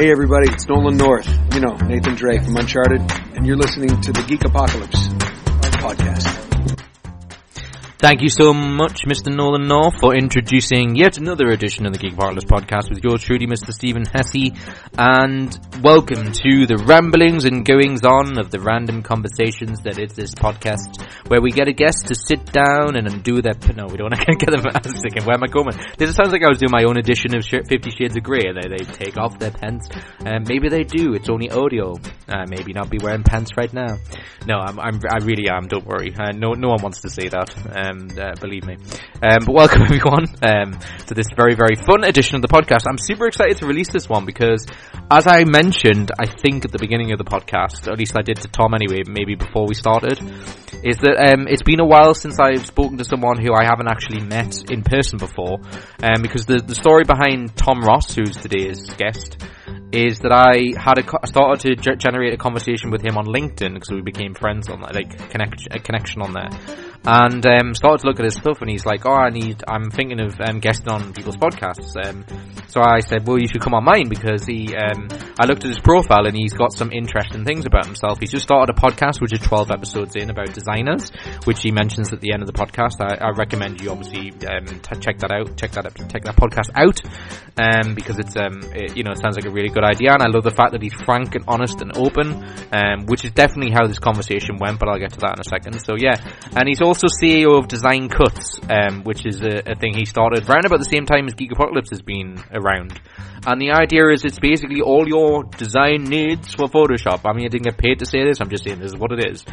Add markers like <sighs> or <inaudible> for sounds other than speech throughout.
Hey everybody, it's Nolan North. You know, Nathan Drake from Uncharted, and you're listening to the Geek Apocalypse podcast. Thank you so much, Mr. Nolan North, for introducing yet another edition of the Geek Partners podcast with yours truly, Mr. Stephen Hesse, and welcome to the ramblings and goings on of the random conversations that is this podcast, where we get a guest to sit down and undo their. No, we don't <laughs> want to get them. I was thinking, where am I going? This sounds like I was doing my own edition of Fifty Shades of Grey. They they take off their pants. Uh, maybe they do. It's only audio. Uh, maybe not be wearing pants right now. No, I'm, I'm i really am. Don't worry. Uh, no no one wants to say that. Um, uh, believe me. Um, but welcome <laughs> everyone um, to this very very fun edition of the podcast. I'm super excited to release this one because, as I mentioned, I think at the beginning of the podcast, at least I did to Tom anyway, maybe before we started, is that um, it's been a while since I've spoken to someone who I haven't actually met in person before, um, because the the story behind Tom Ross, who's today's guest is that I had a started to generate a conversation with him on LinkedIn because we became friends on that, like connect a connection on there and um, started to look at his stuff, and he's like, "Oh, I need. I'm thinking of um, guesting on people's podcasts." Um, so I said, "Well, you should come on mine because he." Um, I looked at his profile, and he's got some interesting things about himself. He's just started a podcast, which is 12 episodes in, about designers, which he mentions at the end of the podcast. I, I recommend you obviously um, t- check that out, check that check that podcast out, um, because it's it, you know it sounds like a really good idea, and I love the fact that he's frank and honest and open, which is definitely how this conversation went. But I'll get to that in a second. So yeah, and he's also CEO of Design Cuts, um, which is a, a, thing he started around about the same time as Geek Apocalypse has been around. And the idea is it's basically all your design needs for Photoshop. I mean, I didn't get paid to say this, I'm just saying this is what it is.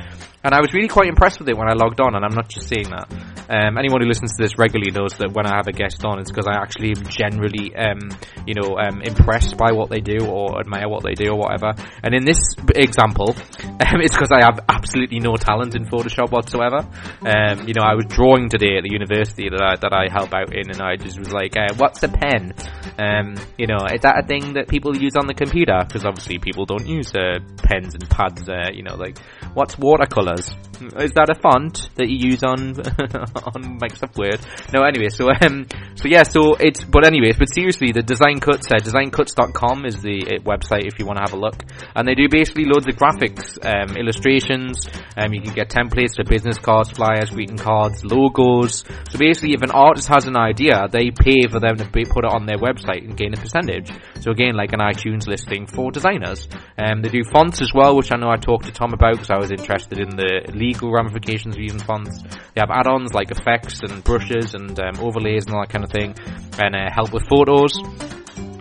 And I was really quite impressed with it when I logged on, and I'm not just saying that. Um, anyone who listens to this regularly knows that when I have a guest on, it's because I actually am generally, um, you know, um, impressed by what they do or admire what they do or whatever. And in this example, <laughs> um, it's because I have absolutely no talent in Photoshop whatsoever. Um, you know, I was drawing today at the university that I, that I help out in, and I just was like, uh, "What's a pen?" Um, you know, is that a thing that people use on the computer? Because obviously people don't use uh, pens and pads. Uh, you know, like what's watercolors? Is that a font that you use on <laughs> on Microsoft Word? No, anyway, so um, so yeah, so it's but anyways, but seriously, the Design Cuts, uh, designcuts.com is the uh, website if you want to have a look, and they do basically loads of graphics, um, illustrations. Um, you can get templates for business cards, flyers, greeting cards, logos. So basically, if an artist has an idea, they pay for them to put it on their website and gain a percentage. So again, like an iTunes listing for designers. Um, they do fonts as well, which I know I talked to Tom about because I was interested in the legal ramifications of using fonts. They have add-ons like effects and brushes and um, overlays and all that kind of thing, and uh, help with photos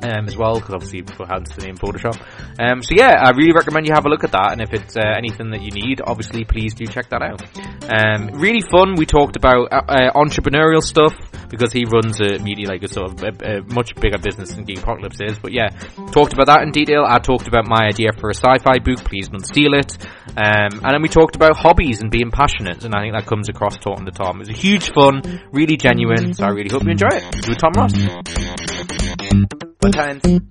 um, as well, because obviously for hence the name Photoshop. Um, so yeah, I really recommend you have a look at that, and if it's uh, anything that you need, obviously please do check that out. Um, really fun. We talked about uh, uh, entrepreneurial stuff because he runs a media like a sort of a, a much bigger business than Geek Apocalypse is. But yeah, talked about that in detail. I talked about my idea for a sci-fi book. Please don't steal it. Um, and then we talked about hobbies and being passionate, and I think that comes across talking to Tom. It was a huge fun, really genuine. So I really hope you enjoy it. With Tom Ross. Fun times.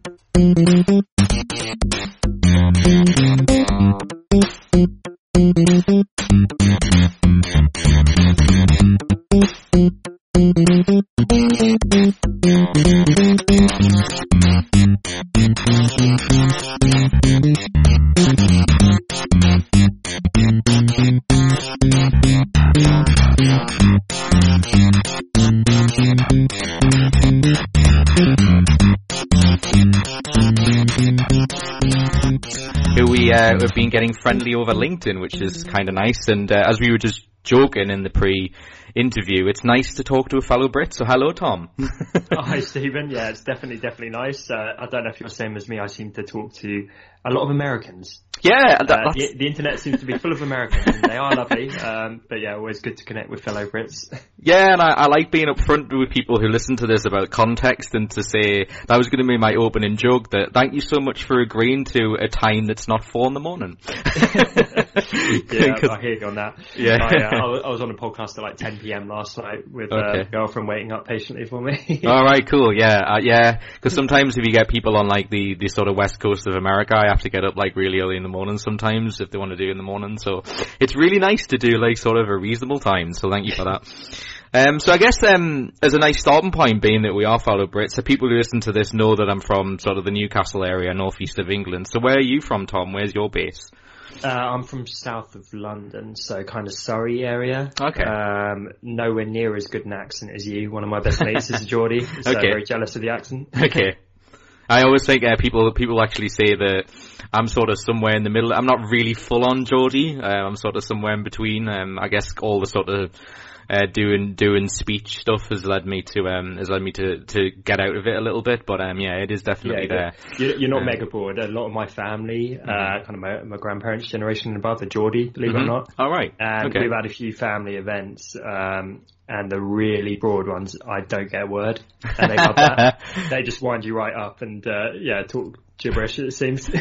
who we uh, have been getting friendly over LinkedIn, which is kind of nice. And uh, as we were just joking in the pre-interview, it's nice to talk to a fellow Brit. So hello, Tom. <laughs> oh, hi, Stephen. Yeah, it's definitely definitely nice. Uh, I don't know if you're the same as me. I seem to talk to a lot of Americans. Yeah, that, uh, the, the, internet seems to be full of Americans. and they are lovely, um, but yeah, always good to connect with fellow Brits. <laughs> Yeah, and I, I, like being upfront with people who listen to this about context and to say that was going to be my opening joke. That thank you so much for agreeing to a time that's not four in the morning. <laughs> yeah, <laughs> I hear you on that. Yeah, I, uh, I, <laughs> was on a podcast at like 10 p.m. last night with Okay. a girlfriend waiting up patiently for me. <laughs> All right, cool. Yeah, uh, yeah. Because sometimes if you get people on like the the sort of west coast of America, I have to get up like really early in the morning sometimes if they want to do it in the morning. So it's really nice to do like sort of a reasonable time. So thank you for that. Um, so I guess um, as a nice starting point, being that we are fellow Brits, so people who listen to this know that I'm from sort of the Newcastle area, northeast of England. So where are you from, Tom? Where's your base? Uh, I'm from south of London, so kind of Surrey area. Okay. Um, nowhere near as good an accent as you. One of my best mates is Geordie, <laughs> so Okay. very jealous of the accent. Okay. I always think uh, people people actually say that I'm sort of somewhere in the middle. I'm not really full on Geordie. Uh, I'm sort of somewhere in between. Um, I guess all the sort of uh, doing doing speech stuff has led me to um has led me to to get out of it a little bit. But um yeah, it is definitely Yeah, there. you're, you're not Uh, mega broad. A lot of my family, uh, kind of my, my grandparents' generation and above, are Geordie, believe it or Mhm. not. All right. And okay. we've had a few family events, um, and the really broad ones, I don't get a word, and they love that. <laughs> they just wind you right up and uh, yeah, talk gibberish. It seems. <laughs>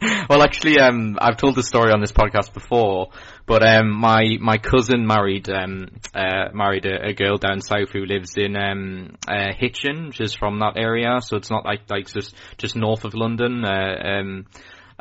<laughs> well, actually, um, I've told the story on this podcast before, but um, my my cousin married um, uh, married a, a girl down south who lives in um, uh, Hitchin, which is from that area, so it's not like like just just north of London. Uh, um,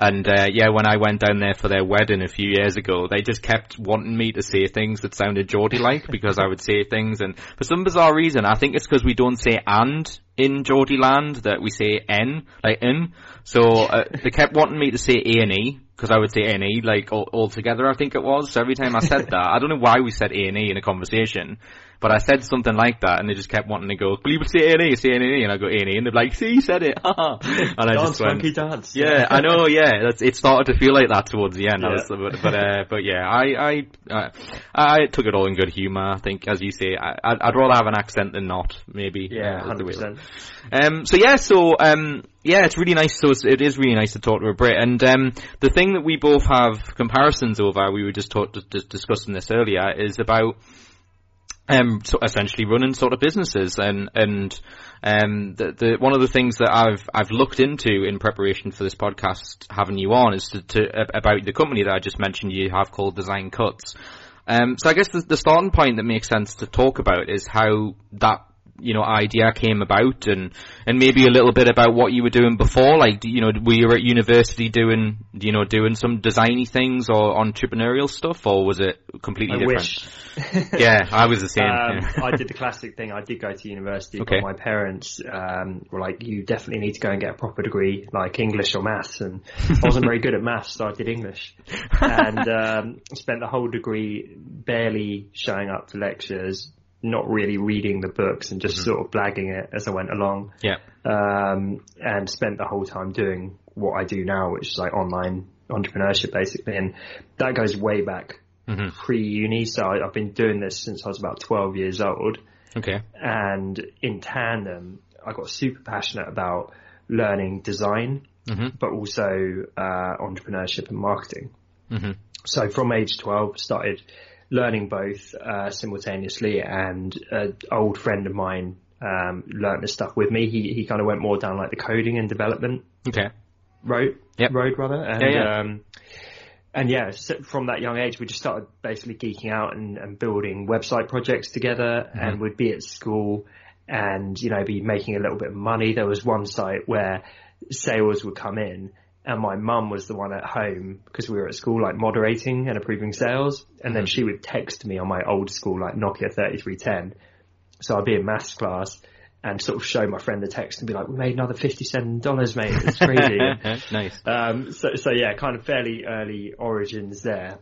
and uh, yeah, when I went down there for their wedding a few years ago, they just kept wanting me to say things that sounded Geordie-like <laughs> because I would say things, and for some bizarre reason, I think it's because we don't say "and" in Geordie land that we say "n" like "in." So uh, they kept wanting me to say A and E because I would say A and E like all, all together. I think it was. So every time I said <laughs> that, I don't know why we said A and E in a conversation. But I said something like that, and they just kept wanting to go. But you would say A and E, say A and E, and I go A and E, and they're like, "See, you said it." haha." <laughs> and I dance, just went, dance. yeah, I know. <laughs> Yeah, that's, it started to feel like that towards the end. I was, but but, uh, but yeah, I I, I I took it all in good humour. I think, as you say, I, I'd, I'd rather have an accent than not. Maybe. Yeah, uh, hundred percent. um, so yeah, so um, yeah, it's really nice. So it's, it is really nice to talk to a Brit. And um, the thing that we both have comparisons over, we were just talk, just discussing this earlier, is about um, so essentially running sort of businesses. And and um, the, the one of the things that I've I've looked into in preparation for this podcast, having you on, is to, to about the company that I just mentioned. You have called Design Cuts. Um, so I guess the, the starting point that makes sense to talk about is how that you know idea came about, and and maybe a little bit about what you were doing before. Like, you know, were you at university doing you know doing some designy things or entrepreneurial stuff, or was it completely I different? wish. <laughs> <laughs> Yeah, I was the same. Um, yeah. I did the classic thing. I did go to university, Okay. but my parents um, were like, "You definitely need to go and get a proper degree, like English or maths." And I wasn't very good at maths, so I did English, <laughs> and um, spent the whole degree barely showing up to lectures, not really reading the books, and just Mm-hmm. sort of blagging it as I went along. yeah. Um, and spent the whole time doing what I do now, which is like online entrepreneurship, basically. And that goes way back Mhm. pre-uni. So I, I've been doing this since I was about 12 years old. Okay. And in tandem, I got super passionate about learning design, Mhm. but also uh, entrepreneurship and marketing. Mhm. So from age 12, started learning both uh, simultaneously. And an old friend of mine um, learned this stuff with me. He he kind of went more down like the coding and development Okay. road, Yep. road rather. And, Yeah, yeah. Um, and yeah, from that young age, we just started basically geeking out and, and building website projects together Mm-hmm. and we'd be at school and, you know, be making a little bit of money. There was one site where sales would come in and my mum was the one at home because we were at school like moderating and approving sales and then she would text me on my old school like Nokia 3310 so I'd be in maths class and sort of show my friend the text and be like, we made another $57, mate. It's <laughs> crazy. <laughs> nice. um, so, so yeah, kind of fairly early origins there.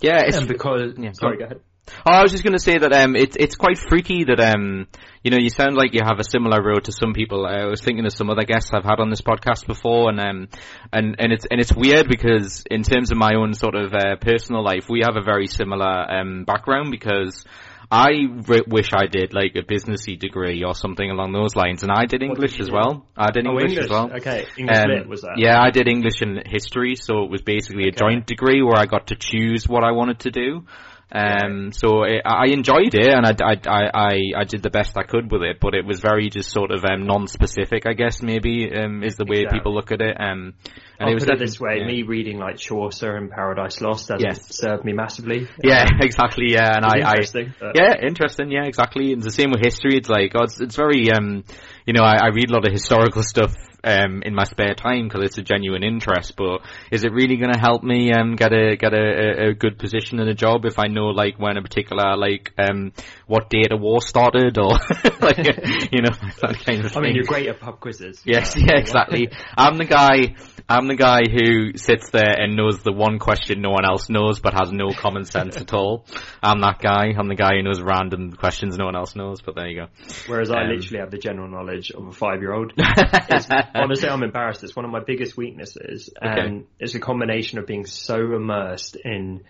Yeah, it's And because, Yeah, sorry, go go ahead. Oh, I was just going to say that um, it's it's quite freaky that um, you know, you sound like you have a similar road to some people. I was thinking of some other guests I've had on this podcast before, and um, and and it's and it's weird because in terms of my own sort of uh, personal life, we have a very similar um background because. I re- wish I did like a businessy degree or something along those lines, and I did English you as well. I did Oh, English, English. as well. Okay, English Um, lit was that? Yeah, I did English and history, so it was basically a joint degree where I got to choose what I wanted to do. Um, so it, I enjoyed it, and I, I, I, I did the best I could with it, but it was very just sort of um, non-specific, I guess. Maybe um, is the way Exactly. people look at it. Um, and I'll it was put it this way: yeah. me reading like Chaucer and Paradise Lost doesn't Yes. serve me massively. Yeah, <laughs> exactly. Yeah, and I, I, interesting, but- yeah, interesting. Yeah, exactly. It's the same with history. It's like, oh, it's, it's very, um, you know, I, I read a lot of historical <laughs> stuff um, in my spare time because it's a genuine interest. But is it really going to help me um, get a get a, a, good position in a job if I know like when a particular like um, what date a war started or <laughs> like <laughs> you know that kind of I mean, you're great at pub quizzes. Yes, yeah, exactly. I'm the guy. I'm the guy who sits there and knows the one question no one else knows, but has no common sense at all. I'm that guy. I'm the guy who knows random questions no one else knows. But there you go. Whereas I Um, literally have the general knowledge of a five-year-old. <laughs> <laughs> Honestly, I'm embarrassed. It's one of my biggest weaknesses, and it's a combination of being so immersed in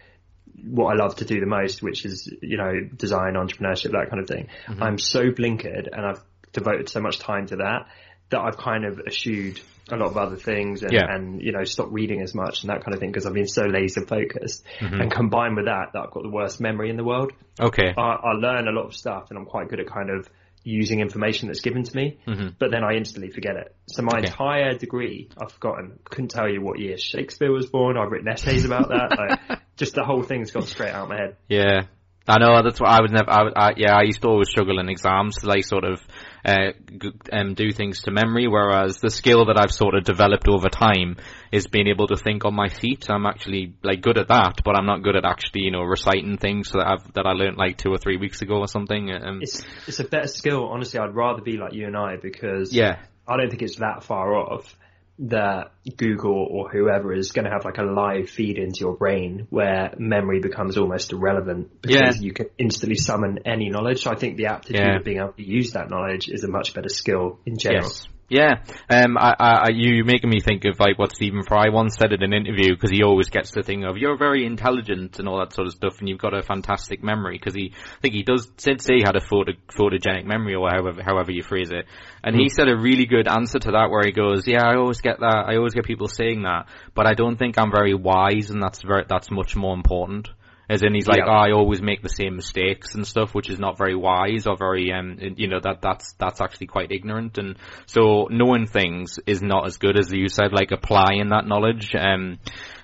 what I love to do the most, which is you know design, entrepreneurship, that kind of thing. Mm-hmm. I'm so blinkered, and I've devoted so much time to that that I've kind of eschewed a lot of other things and, Yeah. and you know stopped reading as much and that kind of thing because I've been so laser focused. Mm-hmm. And combined with that, that I've got the worst memory in the world. Okay. I, I learn a lot of stuff and I'm quite good at kind of using information that's given to me, Mhm. but then I instantly forget it. So my Okay. entire degree, I've forgotten. Couldn't tell you what year Shakespeare was born. I've written essays about that. <laughs> Like, just the whole thing's gone straight out of my head. Yeah. I know that's what I would never. I, I, yeah, I used to always struggle in exams like sort of uh, um, do things to memory. Whereas the skill that I've sort of developed over time is being able to think on my feet. I'm actually like good at that, but I'm not good at actually you know reciting things that I've that I learned like two or three weeks ago or something. Um, It's it's a better skill. Honestly, I'd rather be like you and I because yeah, I don't think it's that far off that Google or whoever is going to have like a live feed into your brain where memory becomes almost irrelevant because Yeah. you can instantly summon any knowledge. So I think the aptitude Yeah. of being able to use that knowledge is a much better skill in general. Yes. Yeah, um, I, I, I- you making me think of like what Stephen Fry once said in an interview because he always gets the thing of you're very intelligent and all that sort of stuff, and you've got a fantastic memory because he, I think he does did say he had a photo, photogenic memory or however however you phrase it, and he said a really good answer to that where he goes, yeah, I always get that, I always get people saying that, but I don't think I'm very wise, and that's very that's much more important. As in, he's like, oh, I always make the same mistakes and stuff, which is not very wise or very, um, you know, that that's that's actually quite ignorant. And so, knowing things is not as good as you said, like applying that knowledge, um,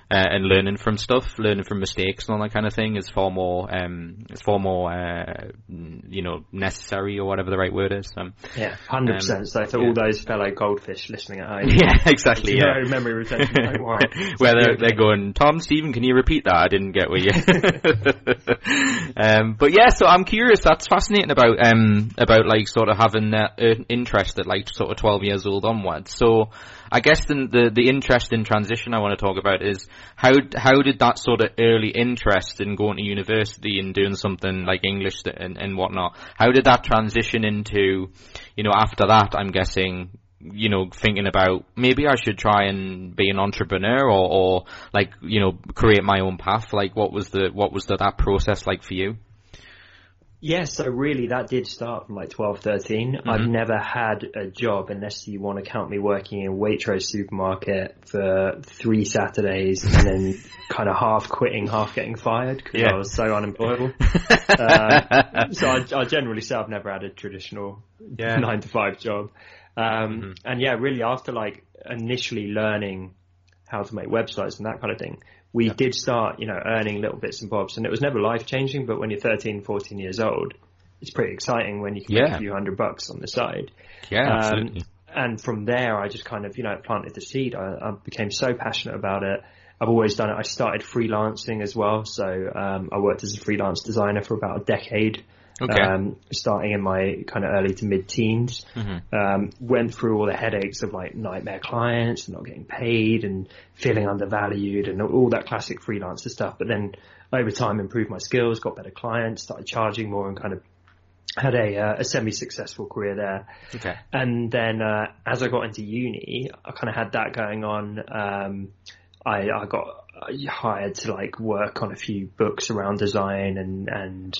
uh, and learning from stuff, learning from mistakes and all that kind of thing is far more, um, it's far more, uh, you know, necessary or whatever the right word is. Um, Yeah, hundred percent. So for yeah. all those fellow goldfish listening at home, yeah, <laughs> exactly. Yeah. no memory retention. Don't worry. <laughs> Where they're, Okay. they're going, Tom, Stephen, can you repeat that? I didn't get what you. <laughs> um, but yeah, so I'm curious. That's fascinating about um about like sort of having that uh, interest at like sort of 12 years old onwards. So I guess the, the the interest in transition I want to talk about is how how did that sort of early interest in going to university and doing something like English and and whatnot? How did that transition into, you know, after that? I'm guessing you know, thinking about maybe I should try and be an entrepreneur or, or like, you know, create my own path. Like what was the, what was the, that process like for you? Yeah, so really that did start from like 12, 13. Mm-hmm. I've never had a job unless you want to count me working in Waitrose supermarket for three Saturdays and then <laughs> kind of half quitting, half getting fired because Yeah. I was so unemployable. uh, <laughs> so I, I generally say I've never had a traditional Yeah. Mm-hmm. <laughs> nine to five job. Um, and yeah, really after like initially learning how to make websites and that kind of thing, we did start, you know, earning little bits and bobs and it was never life changing, but when you're 13, 14 years old, it's pretty exciting when you can make a few hundred bucks on the side. Yeah, Um, absolutely. and from there, I just kind of, you know, planted the seed. I, I became so passionate about it. I've always done it. I started freelancing as well. So, um, I worked as a freelance designer for about a decade. Okay. Um, starting in my kind of early to mid teens, um, went through all the headaches of like nightmare clients and not getting paid and feeling undervalued and all that classic freelancer stuff. But then over time improved my skills, got better clients, started charging more and kind of had a, uh, a semi-successful career there. Okay. And then uh, as I got into uni, I kind of had that going on. Um, I, I got hired to like work on a few books around design and and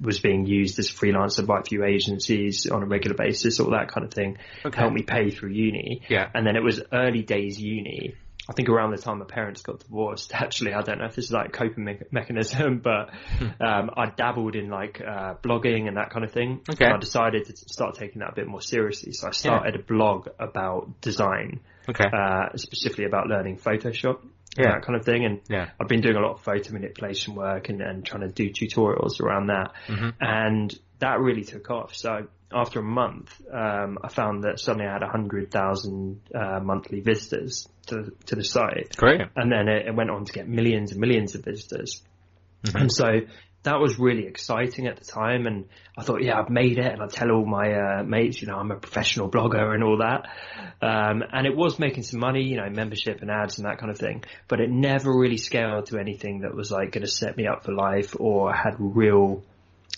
was being used as a freelancer by a few agencies on a regular basis, all that kind of thing. Okay. Helped me pay through uni. Yeah. And then it was early days uni I think around the time my parents got divorced, <laughs> actually, I don't know if this is like a coping me- mechanism, <laughs> but um, I dabbled in like uh, blogging and that kind of thing. Okay. And I decided to start taking that a bit more seriously. So I started a blog about design, Okay. uh, specifically about learning Photoshop. Yeah. That kind of thing. And Yeah. I've been doing a lot of photo manipulation work and, and trying to do tutorials around that. Mm-hmm. And that really took off. So after a month, um, I found that suddenly I had a hundred thousand, uh, monthly visitors to, to the site. Great. And then it, it went on to get millions and millions of visitors. Mm-hmm. And so that was really exciting at the time. And I thought, yeah, I've made it. And I tell all my, uh, mates, you know, I'm a professional blogger and all that. Um, and it was making some money, you know, membership and ads and that kind of thing, but it never really scaled to anything that was like going to set me up for life or had real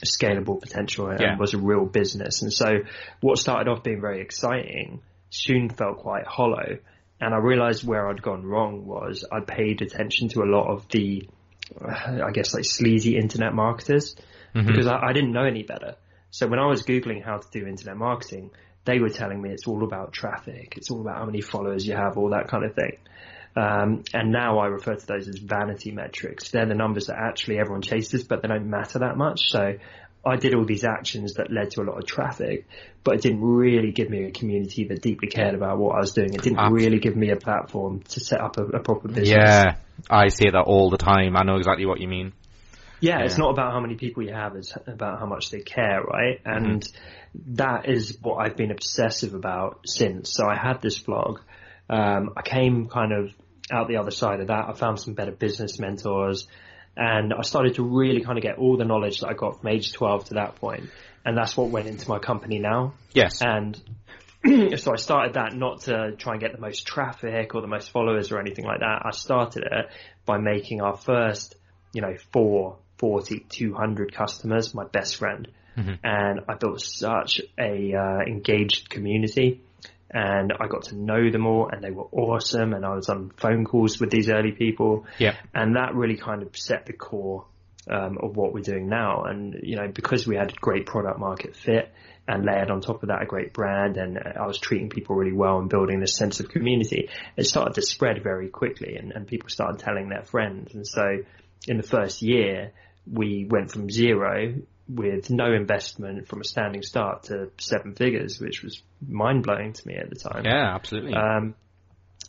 scalable potential and Yeah. was a real business. And so what started off being very exciting soon felt quite hollow. And I realized where I'd gone wrong was I paid attention to a lot of the, <sighs> I guess like sleazy internet marketers because I, I didn't know any better. So when I was Googling how to do internet marketing, they were telling me it's all about traffic. It's all about how many followers you have, all that kind of thing. Um, and now I refer to those as vanity metrics. They're the numbers that actually everyone chases, but they don't matter that much. So I did all these actions that led to a lot of traffic, but it didn't really give me a community that deeply cared about what I was doing. It didn't really give me a platform to set up a, a proper business. Yeah. I say that all the time. I know exactly what you mean. Yeah, it's not about how many people you have, it's about how much they care, right? And that is what I've been obsessive about since. So I had this blog. Um, I came kind of out the other side of that. I found some better business mentors and I started to really kind of get all the knowledge that I got from age 12 to that point. And that's what went into my company now. Yes. And <clears throat> so I started that not to try and get the most traffic or the most followers or anything like that. I started it by making our first, you know, four, 40, 200 customers my best friend. And I built such a uh, engaged community and I got to know them all and they were awesome and I was on phone calls with these early people Yeah. and that really kind of set the core um, of what we're doing now. And you know, because we had great product market fit and layered on top of that a great brand, and I was treating people really well and building this sense of community, it started to spread very quickly, and, and people started telling their friends. And so, in the first year, we went from zero with no investment from a standing start to seven figures, which was mind blowing to me at the time. Yeah, absolutely. Um,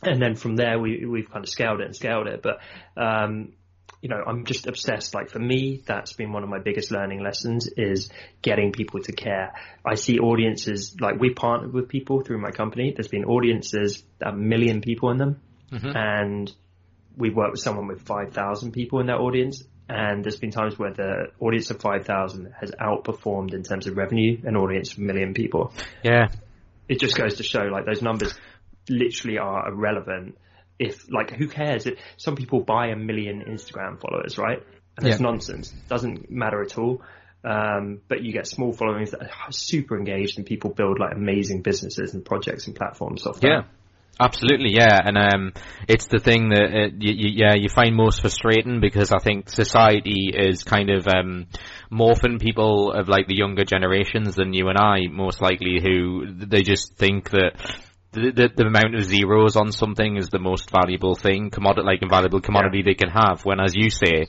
and then from there, we, we've kind of scaled it and scaled it. But, um, you know, I'm just obsessed. Like for me, that's been one of my biggest learning lessons is getting people to care. I see audiences, like we partnered with people through my company. There's been audiences, a million people in them. And we worked with someone with 5,000 people in their audience. And there's been times where the audience of 5,000 has outperformed in terms of revenue an audience of a million people yeah. it just goes to show like those numbers literally are irrelevant if like who cares if some people buy a million instagram followers right and it's Yeah. nonsense doesn't matter at all um, but you get small followings that are super engaged and people build like amazing businesses and projects and platforms off that. Yeah. Absolutely, yeah, and um, it's the thing that uh, you, you, yeah you find most frustrating because I think society is kind of um, morphing people of like the younger generations than you and I, most likely, who they just think that the, the, the amount of zeros on something is the most valuable thing, commodity like invaluable commodity they can have. When, as you say,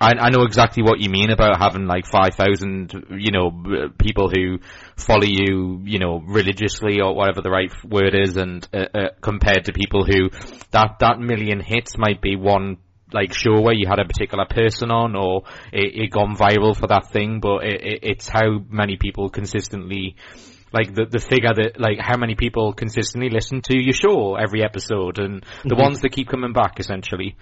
I, I know exactly what you mean about having like 5,000, you know, people who follow you, you know, religiously or whatever the right word is and, uh, uh, compared to people who, that, that million hits might be one like show where you had a particular person on or it, it gone viral for that thing, but it, it, it's how many people consistently like the the figure that like how many people consistently listen to your show every episode and the Mm-hmm. ones that keep coming back essentially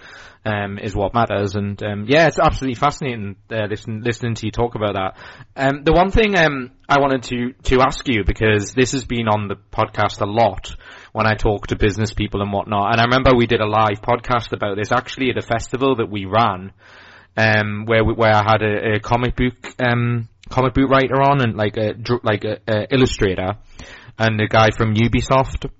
um is what matters and um yeah it's absolutely fascinating uh, listen, listening to you talk about that um the one thing um I wanted to to ask you because this has been on the podcast a lot when I talk to business people and whatnot and I remember we did a live podcast about this actually at a festival that we ran um, where we, where I had a, a comic book um, comic book writer on and like a like a, a illustrator and a guy from Ubisoft.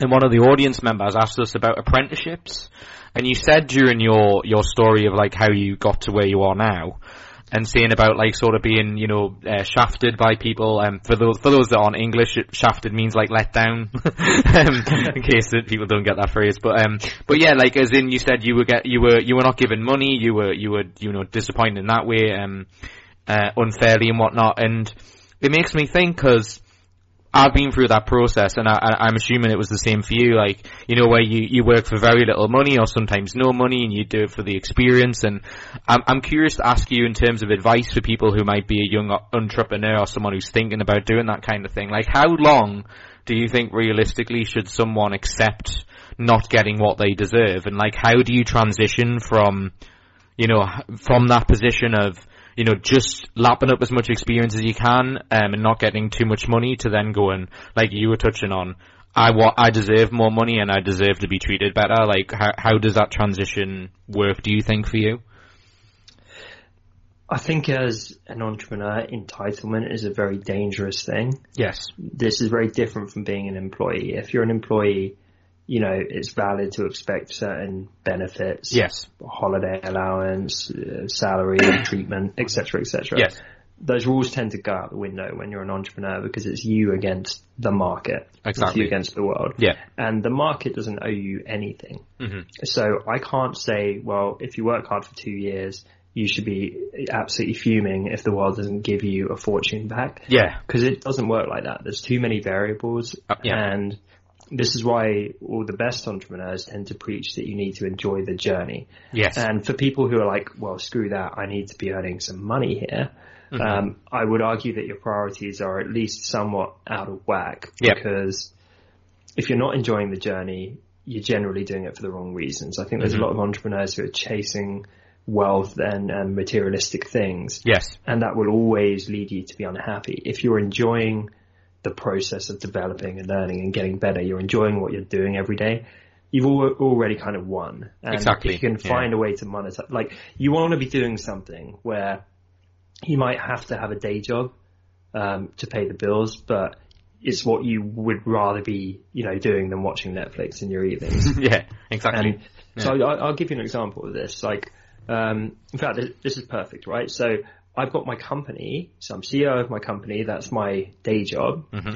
And one of the audience members asked us about apprenticeships, and you said during your your story of like how you got to where you are now, and saying about like sort of being you know uh, shafted by people. Um, for those for those that aren't English, shafted means like let down. <laughs> um, in case that people don't get that phrase, but um, but yeah, like as in you said, you were get you were you were not given money, you were you were you know disappointed in that way, um, uh, unfairly and whatnot, and it makes me think because I've been through that process, and I, am assuming it was the same for you. Like, you know, where you, you work for very little money or sometimes no money, and you do it for the experience. And I'm, I'm curious to ask you in terms of advice for people who might be a young entrepreneur or someone who's thinking about doing that kind of thing. Like, how long do you think realistically should someone accept not getting what they deserve? And like, how do you transition from, you know, from that position of you know, just lapping up as much experience as you can um, and not getting too much money to then going, like you were touching on, I wa- I deserve more money and I deserve to be treated better. Like, how, how does that transition work, do you think, for you? I think as an entrepreneur, entitlement is a very dangerous thing. Yes. This is very different from being an employee. If you're an employee, you know, it's valid to expect certain benefits. Yes. Holiday allowance, uh, salary, <clears throat> treatment, etc., etc. Yes. Those rules tend to go out the window when you're an entrepreneur because it's you against the market. Exactly. It's you against the world. Yeah. And the market doesn't owe you anything. Mm-hmm. So I can't say, well, if you work hard for two years, you should be absolutely fuming if the world doesn't give you a fortune back. Yeah. Because it doesn't work like that. There's too many variables. Uh, yeah. And this is why all the best entrepreneurs tend to preach that you need to enjoy the journey. Yes. And for people who are like, well, screw that, I need to be earning some money here. Mm-hmm. Um, I would argue that your priorities are at least somewhat out of whack yep. because if you're not enjoying the journey, you're generally doing it for the wrong reasons. I think there's mm-hmm. a lot of entrepreneurs who are chasing wealth and, and materialistic things. Yes. And that will always lead you to be unhappy. If you're enjoying the process of developing and learning and getting better. You're enjoying what you're doing every day. You've already kind of won. And exactly. If you can find yeah. a way to monetize, like you want to be doing something where you might have to have a day job um, to pay the bills, but it's what you would rather be, you know, doing than watching Netflix in your evenings. <laughs> yeah, exactly. And yeah. So I, will give you an example of this. Like, um, in fact, this, this is perfect, right? So I've got my company, so I'm CEO of my company. That's my day job. Mm-hmm.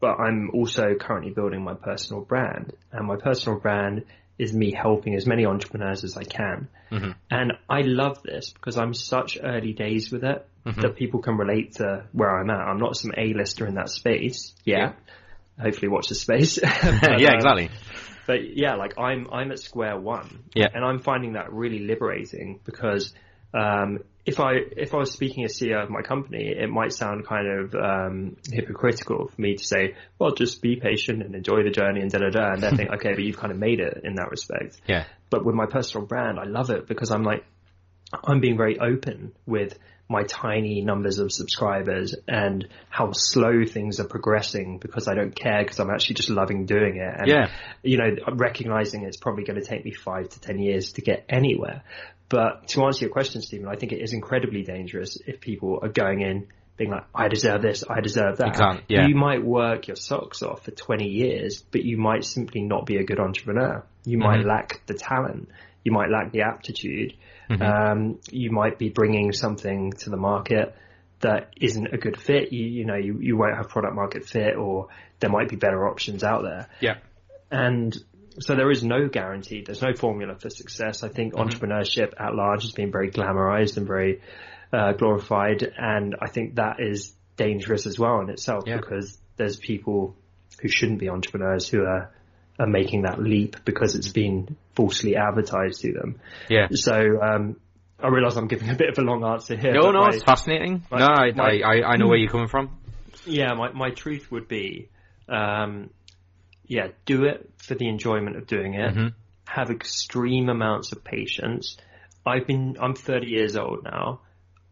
But I'm also currently building my personal brand, and my personal brand is me helping as many entrepreneurs as I can. Mm-hmm. And I love this because I'm such early days with it mm-hmm. that people can relate to where I'm at. I'm not some A-lister in that space yet. Yeah. Hopefully watch the space. <laughs> <laughs> but, yeah, exactly. Um, but yeah, like I'm, I'm at square one. Yeah. And I'm finding that really liberating because, um, if I if I was speaking as CEO of my company, it might sound kind of um, hypocritical for me to say, "Well, just be patient and enjoy the journey," and da da da. And they think, <laughs> "Okay, but you've kind of made it in that respect." Yeah. But with my personal brand, I love it because I'm like, I'm being very open with my tiny numbers of subscribers and how slow things are progressing because I don't care because I'm actually just loving doing it. And, yeah. you know, recognizing it's probably going to take me five to ten years to get anywhere. But to answer your question, Stephen, I think it is incredibly dangerous if people are going in being like, I deserve this, I deserve that. You, yeah. you might work your socks off for 20 years, but you might simply not be a good entrepreneur. You mm-hmm. might lack the talent. You might lack the aptitude. Mm-hmm. Um, you might be bringing something to the market that isn't a good fit. You, you know, you, you won't have product market fit or there might be better options out there. Yeah. And so there is no guarantee. There's no formula for success. I think mm-hmm. entrepreneurship at large has been very glamorized and very uh, glorified, and I think that is dangerous as well in itself yeah. because there's people who shouldn't be entrepreneurs who are are making that leap because it's been falsely advertised to them. Yeah. So um, I realise I'm giving a bit of a long answer here. No, no, my, it's fascinating. My, no, I, my, I, I know where you're coming from. Yeah, my, my truth would be, um, yeah, do it for the enjoyment of doing it. Mm-hmm. Have extreme amounts of patience. I've been, I'm 30 years old now.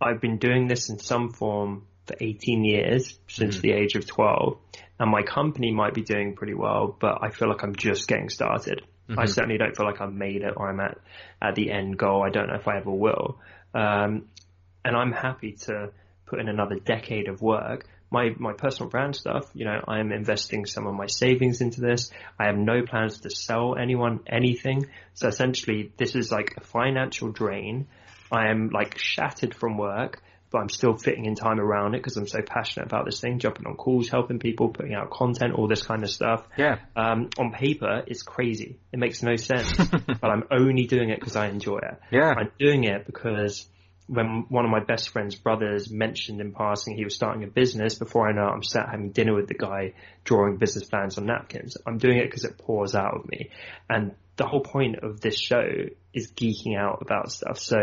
I've been doing this in some form for 18 years since mm-hmm. the age of 12 and my company might be doing pretty well, but I feel like I'm just getting started. Mm-hmm. I certainly don't feel like I've made it or I'm at, at the end goal. I don't know if I ever will. Um, and I'm happy to put in another decade of work my, my personal brand stuff, you know, I am investing some of my savings into this. I have no plans to sell anyone anything. So essentially this is like a financial drain I am like shattered from work, but I'm still fitting in time around it because I'm so passionate about this thing, jumping on calls, helping people, putting out content, all this kind of stuff. Yeah. Um, on paper, it's crazy. It makes no sense, <laughs> but I'm only doing it because I enjoy it. Yeah. I'm doing it because when one of my best friend's brothers mentioned in passing he was starting a business, before I know it, I'm sat having dinner with the guy drawing business plans on napkins. I'm doing it because it pours out of me. And the whole point of this show is geeking out about stuff. So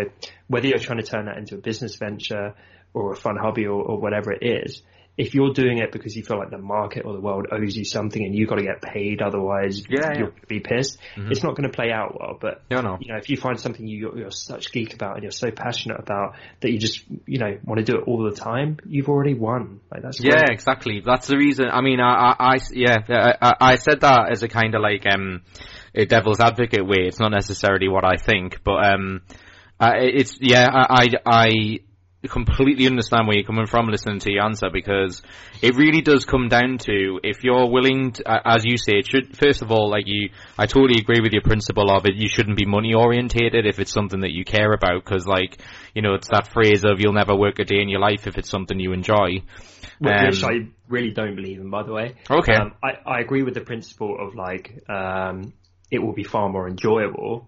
whether you're trying to turn that into a business venture or a fun hobby or, or whatever it is, if you're doing it because you feel like the market or the world owes you something and you've got to get paid, otherwise Yeah, yeah. you'll be pissed. It's not going to play out well. But No, no. you know, if you find something you, you're such geek about and you're so passionate about that you just you know want to do it all the time, you've already won. Like that's Yeah, great. exactly. That's the reason. I mean, I, I, I yeah, I, I- I said that as a kind of like um, a devil's advocate way. It's not necessarily what I think, but um, uh, it's yeah, I, I, I completely understand where you're coming from listening to your answer because it really does come down to if you're willing to, as you say, it should first of all, like you, I totally agree with your principle of it. You shouldn't be money orientated if it's something that you care about because, like, you know, it's that phrase of you'll never work a day in your life if it's something you enjoy. Which Um, I really don't believe in, by the way. Okay. Um, I, I agree with the principle of like, um, it will be far more enjoyable,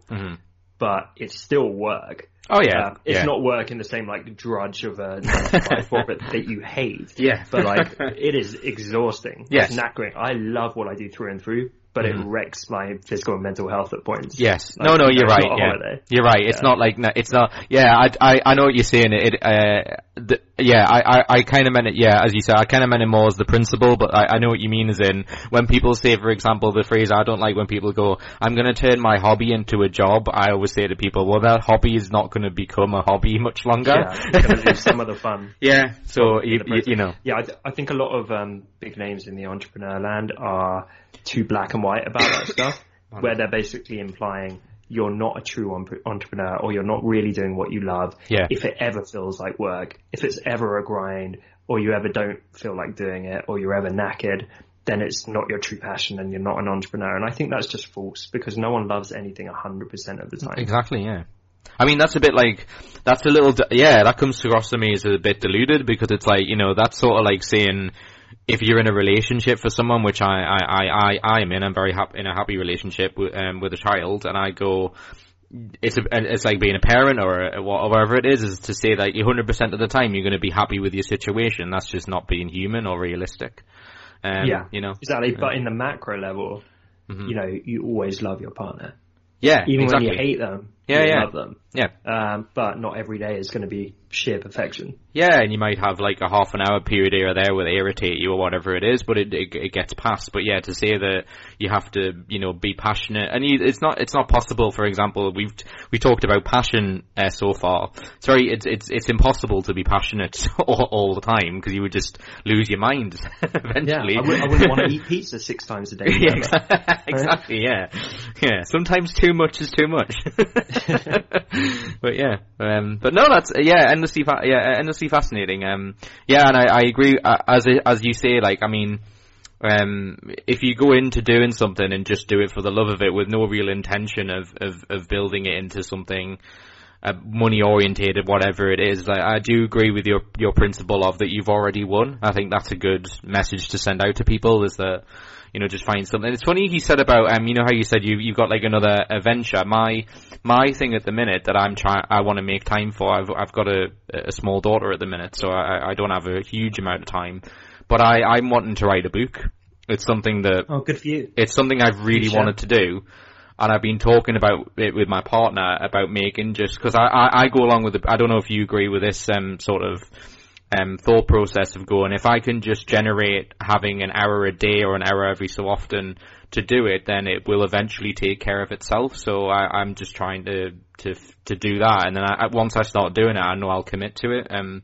but it's still work. Oh yeah, Um, it's yeah. not work in the same like drudge of a <laughs> nine to five corporate that you hate. Yeah. But like, <laughs> it is exhausting. Yes. It's knackering. I love what I do through and through, but it wrecks my physical and mental health at points. Yes. Like, no, no, you you're right. Yeah. You're right. It's Yeah. not like no, it's not. Yeah, I, I, I know what you're saying. It, uh, the, yeah, I, I, I kind of meant it. Yeah, as you said, I kind of meant it more as the principle, but I, I know what you mean. As in, when people say, for example, the phrase I don't like when people go, "I'm going to turn my hobby into a job." I always say to people, "Well, that hobby is not going to become a hobby much longer." Yeah, you're gonna lose some of the fun. <laughs> Yeah, So you, you, know. Yeah, I, I think a lot of um, big names in the entrepreneur land are too black and white about that stuff, <coughs> where they're basically implying you're not a true entrepreneur or you're not really doing what you love. Yeah. If it ever feels like work, if it's ever a grind, or you ever don't feel like doing it, or you're ever knackered, then it's not your true passion and you're not an entrepreneur. And I think that's just false because no one loves anything 100% of the time. Exactly, yeah. I mean, that's a bit like, that's a little, yeah, that comes across to me as a bit diluted because it's like, you know, that's sort of like saying, if you're in a relationship for someone, which I, I, I, I, I am in, I'm very happy, in a happy relationship with, um, with a child, and I go, it's a, it's like being a parent or, a, whatever it is, is to say that 100% of the time you're going to be happy with your situation. That's just not being human or realistic. Um, Yeah. You know? Exactly. But in the macro level, you know, you always love your partner. Yeah. Even exactly. when you hate them, Yeah, you yeah. love them. Yeah. Um, but not every day is going to be sheer perfection. Yeah, and you might have like a half an hour period here or there where they irritate you or whatever it is, but it, it it gets past. But yeah, to say that you have to, you know, be passionate, and you, it's not it's not possible. For example, we've we talked about passion uh, so far. Sorry, it's it's it's impossible to be passionate <laughs> all, all the time because you would just lose your mind <laughs> eventually. I, would, I wouldn't want to eat pizza six times a day. <laughs> Yeah, exactly. Yeah, yeah. Sometimes too much is too much. but yeah, um, but no, that's yeah, endlessly, fa- yeah, endlessly fascinating. Um, yeah, and I, I agree. Uh, as as you say, like I mean, um, if you go into doing something and just do it for the love of it with no real intention of of, of building it into something. Uh, money orientated, whatever it is, like, I do agree with your your principle of that you've already won. I think that's a good message to send out to people. Is that you know, just find something. It's funny you said about, um, you know how you said you, you've got like another adventure. My, my thing at the minute that I'm trying, I want to make time for, I've, I've got a, a small daughter at the minute, so I, I don't have a huge amount of time. But I, I'm wanting to write a book. It's something that, Oh, good for you. it's something I've really wanted to do. And I've been talking about it with my partner about making just, cause I, I, I go along with the, I don't know if you agree with this, um, sort of, um, thought process of going, if I can just generate having an hour a day or an hour every so often to do it, then it will eventually take care of itself. So I, I'm just trying to, to, to do that. And then I, once I start doing it, I know I'll commit to it. Um,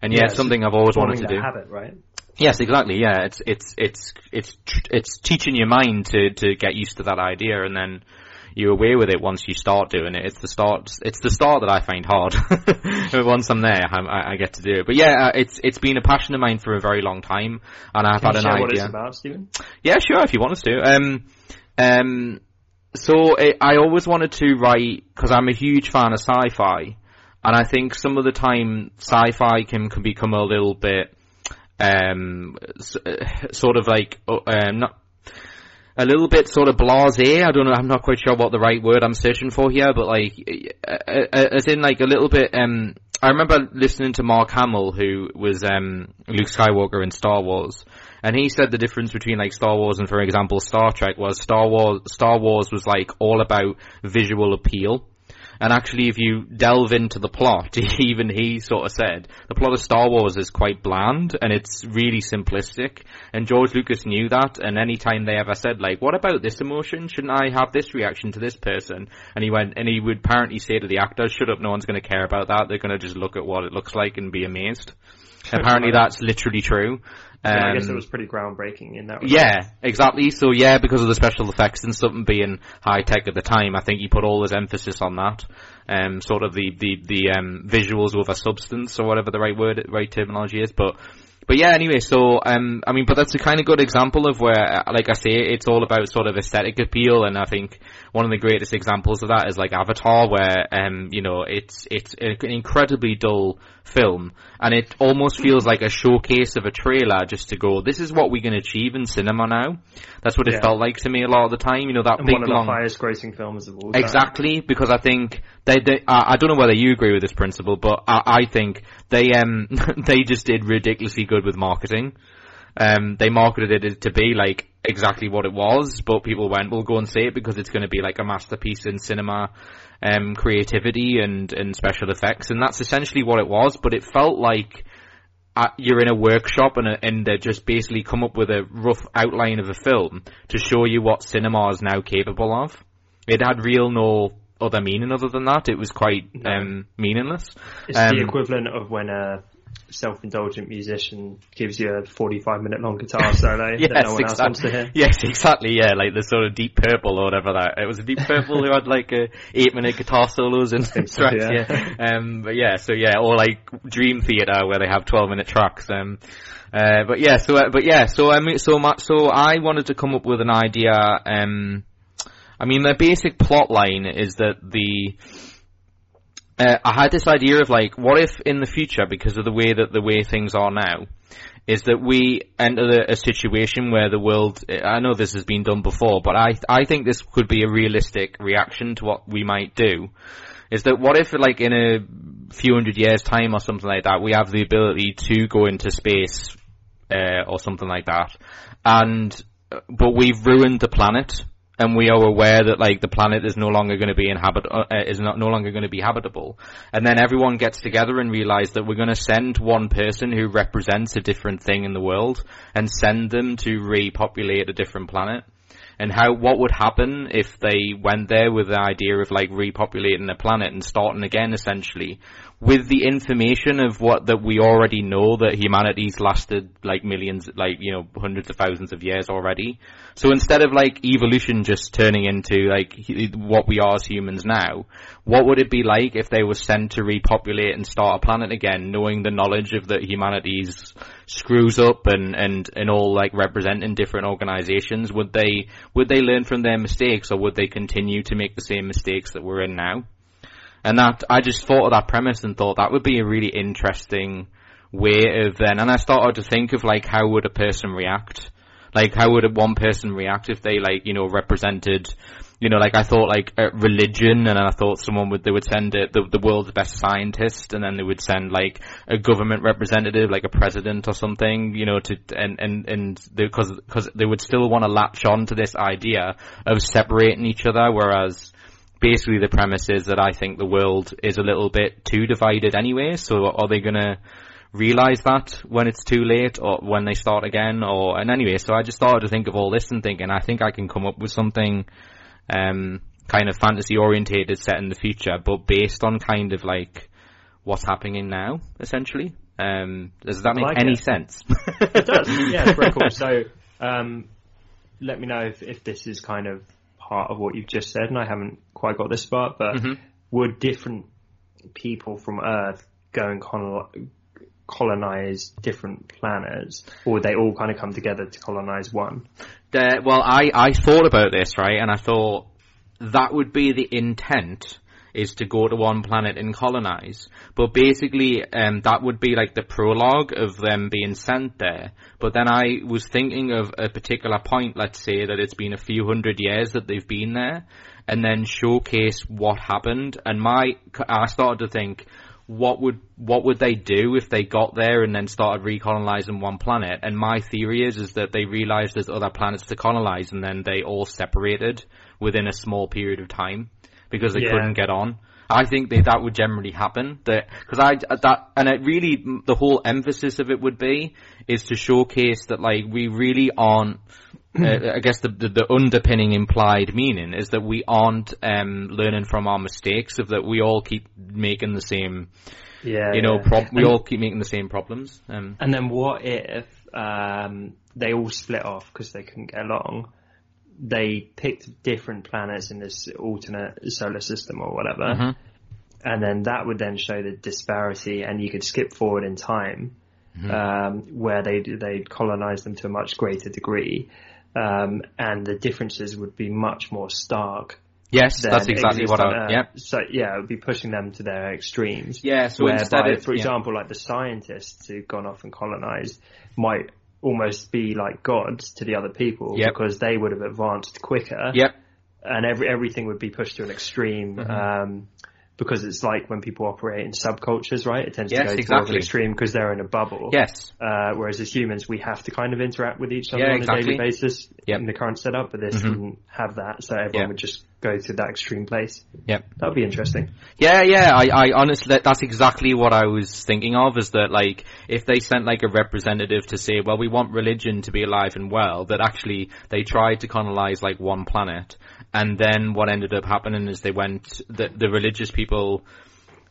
and yeah, Yeah, it's something I've always wanted to do. habit, right? Yes, exactly. Yeah, it's it's it's it's it's teaching your mind to to get used to that idea, and then you're away with it once you start doing it. It's the start. It's the start that I find hard. <laughs> But once I'm there, I, I- get to do it. But yeah, uh, it's it's been a passion of mine for a very long time, and I've Can had an share what it's idea. about, Stephen? Yeah, sure, if you want us to. Um, um, so I I always wanted to write because I'm a huge fan of sci-fi, and I think some of the time sci-fi can, can become a little bit, um, sort of like, um, not, a little bit sort of blasé. I don't know. I'm not quite sure what the right word I'm searching for here, but like, as in like a little bit. Um, I remember listening to Mark Hamill, who was um, Luke Skywalker in Star Wars, and he said the difference between like Star Wars and, for example, Star Trek was Star Wars. Star Wars was like all about visual appeal. And actually, if you delve into the plot, <laughs> even he sort of said the plot of Star Wars is quite bland and it's really simplistic. And George Lucas knew that. And anytime they ever said like, "What about this emotion? Shouldn't I have this reaction to this person?" and he went and he would apparently say to the actors, "Shut up! No one's going to care about that. They're going to just look at what it looks like and be amazed." apparently, that's literally true. Um, I guess it um, was pretty groundbreaking in that. Regard. Yeah, exactly. So yeah, because of the special effects and something being high tech at the time, I think he put all his emphasis on that. Um, sort of the the the um, visuals over substance or whatever the right word, right terminology is. But but yeah, anyway, so um, I mean, but that's a kind of good example of where, like I say, it's all about sort of aesthetic appeal, and I think one of the greatest examples of that is like Avatar, where um, you know, it's it's an incredibly dull film, and it almost feels like a showcase of a trailer just to go, this is what we can achieve in cinema now. That's what it yeah. felt like to me a lot of the time. You know, that and big one of long, the highest grossing films of all time. Exactly, because I think they, they I, I don't know whether you agree with this principle, but I, I think they um <laughs> they just did ridiculously good with marketing. Um, they marketed it to be like exactly what it was, but people went, "We'll go and see it because it's going to be like a masterpiece in cinema, um, creativity and and special effects," and that's essentially what it was. But it felt like uh, you're in a workshop and, a, and they just basically come up with a rough outline of a film to show you what cinema is now capable of. It had real no other meaning other than that. It was quite um, meaningless. It's um, the equivalent of when a self-indulgent musician gives you a 45 minute long guitar <laughs> solo yes, that no one exactly. else wants to hear. Yes, exactly. Yeah, like the sort of Deep Purple or whatever that. It was a Deep <laughs> Purple who had like a eight minute guitar solos and tracks. Yeah. yeah. Um, but yeah, so yeah, or like Dream Theater where they have 12 minute tracks. Um, uh, but yeah, so uh, but yeah, so I mean, so much. So I wanted to come up with an idea. Um, I mean, the basic plot line is that the uh, I had this idea of like, what if in the future, because of the way that the way things are now, is that we enter a, a situation where the world. I know this has been done before, but I I think this could be a realistic reaction to what we might do. Is that what if, like, in a few hundred years' time or something like that, we have the ability to go into space uh, or something like that, and but we've ruined the planet and we are aware that like the planet is no longer going to be inhabit uh, is not no longer going to be habitable. And then everyone gets together and realize that we're going to send one person who represents a different thing in the world and send them to repopulate a different planet. And how what would happen if they went there with the idea of like repopulating the planet and starting again essentially with the information of what that we already know that humanity's lasted like millions, like you know hundreds of thousands of years already. So instead of like evolution just turning into like what we are as humans now, what would it be like if they were sent to repopulate and start a planet again, knowing the knowledge of that humanity's screws up and and and all like representing different organizations? Would they would they learn from their mistakes or would they continue to make the same mistakes that we're in now? And that, I just thought of that premise and thought that would be a really interesting way of then, and I started to think of like, how would a person react? Like, how would one person react if they like, you know, represented, you know, like I thought like uh, religion, and I thought someone would they would send it, the the world's best scientist, and then they would send like a government representative, like a president or something, you know, to and and and because because they would still want to latch on to this idea of separating each other, whereas basically the premise is that I think the world is a little bit too divided anyway. So are they going to realize that when it's too late or when they start again or and anyway so I just started to think of all this and thinking I think I can come up with something um kind of fantasy orientated set in the future but based on kind of like what's happening now essentially um does that make like any it. sense it does yeah it's very cool <laughs> so um let me know if, if this is kind of part of what you've just said, and I haven't quite got this part, but mm-hmm. would different people from Earth go and colonize different planets, or would they all kind of come together to colonize one? well, I, I thought about this, right, and I thought that would be the intent is to go to one planet and colonize. But basically, um, that would be like the prologue of them being sent there. But then I was thinking of a particular point, let's say that it's been a few hundred years that they've been there, and then showcase what happened. And my, I started to think, what would what would they do if they got there and then started recolonizing one planet? And my theory is is that they realized there's other planets to colonize, and then they all separated within a small period of time because they Yeah. couldn't get on. I think that that would generally happen. That because I that and it really the whole emphasis of it would be is to showcase that like we really aren't. uh, <clears throat> I guess the, the the underpinning implied meaning is that we aren't um, learning from our mistakes. Of that we all keep making the same, Yeah, you know, yeah. prob- we And- all keep making the same problems. Um, And then what if um, they all split off because they couldn't get along? They picked different planets in this alternate solar system or whatever, Mhm. and then that would then show the disparity, and you could skip forward in time Mm-hmm. um, where they they colonized them to a much greater degree, um, and the differences would be much more stark. yes, that's exactly what I. Yeah, So yeah, it would be pushing them to their extremes. yeah. So whereby, instead of for yeah. example, like the scientists who've gone off and colonized might almost be like gods to the other people Yep. because they would have advanced quicker Yep. and every everything would be pushed to an extreme. Mm-hmm. Um, because it's like when people operate in subcultures, right? It tends Yes, to go to exactly. an extreme because they're in a bubble. Yes. Uh, whereas as humans, we have to kind of interact with each other Yeah, on exactly. a daily basis Yep. in the current setup, but this Mhm. wouldn't have that, so everyone Yeah. would just go to that extreme place. Yep. That would be interesting. Yeah, yeah. I, I honestly, that's exactly what I was thinking of. Is that like if they sent like a representative to say, well, we want religion to be alive and well, that actually they tried to colonize like one planet, and then what ended up happening is they went the the religious people.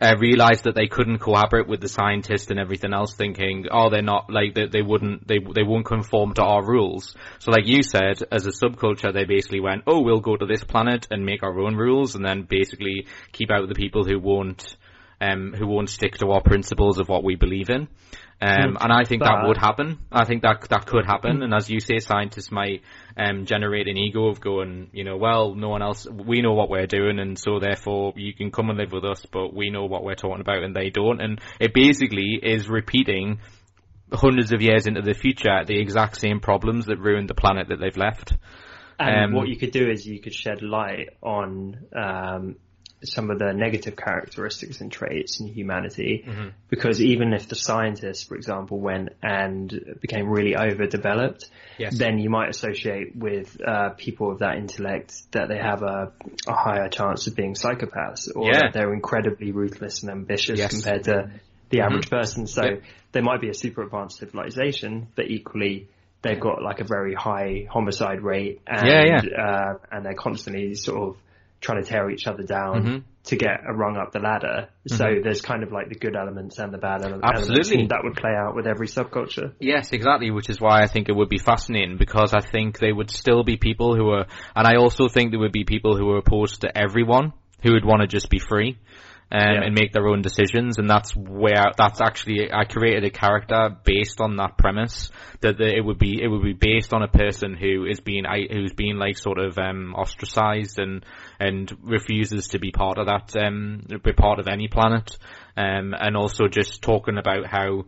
Uh, realized that they couldn't collaborate with the scientists and everything else, thinking, "Oh, they're not like they, they wouldn't they they won't conform to our rules." So, like you said, as a subculture, they basically went, "Oh, we'll go to this planet and make our own rules, and then basically keep out the people who won't um, who won't stick to our principles of what we believe in." Um, and I think that would happen. I think that that could happen. And as you say, scientists might um, generate an ego of going, you know, well, no one else, we know what we're doing, and so therefore you can come and live with us, but we know what we're talking about, and they don't. And it basically is repeating hundreds of years into the future the exact same problems that ruined the planet that they've left. And Um, what you could do is you could shed light on um, some of the negative characteristics and traits in humanity, Mm-hmm. because even if the scientists, for example, went and became really overdeveloped, Yes. then you might associate with uh, people of that intellect that they have a, a higher chance of being psychopaths, or Yeah. that they're incredibly ruthless and ambitious Yes. Mm-hmm. compared to the average person. So Yep. they might be a super advanced civilization, but equally they've got like a very high homicide rate and, Yeah, Uh, and they're constantly sort of trying to tear each other down Mhm. to get a rung up the ladder. So there's kind of like the good elements and the bad elements. Absolutely. that would play out with every subculture. Yes, exactly, which is why I think it would be fascinating because I think they would still be people who are, and I also think there would be people who are opposed to everyone who would want to just be free. Um, Yeah. and make their own decisions, and that's where that's actually I created a character based on that premise that the, it would be it would be based on a person who is being who's like sort of um, ostracized and and refuses to be part of that um, be part of any planet, um, and also just talking about how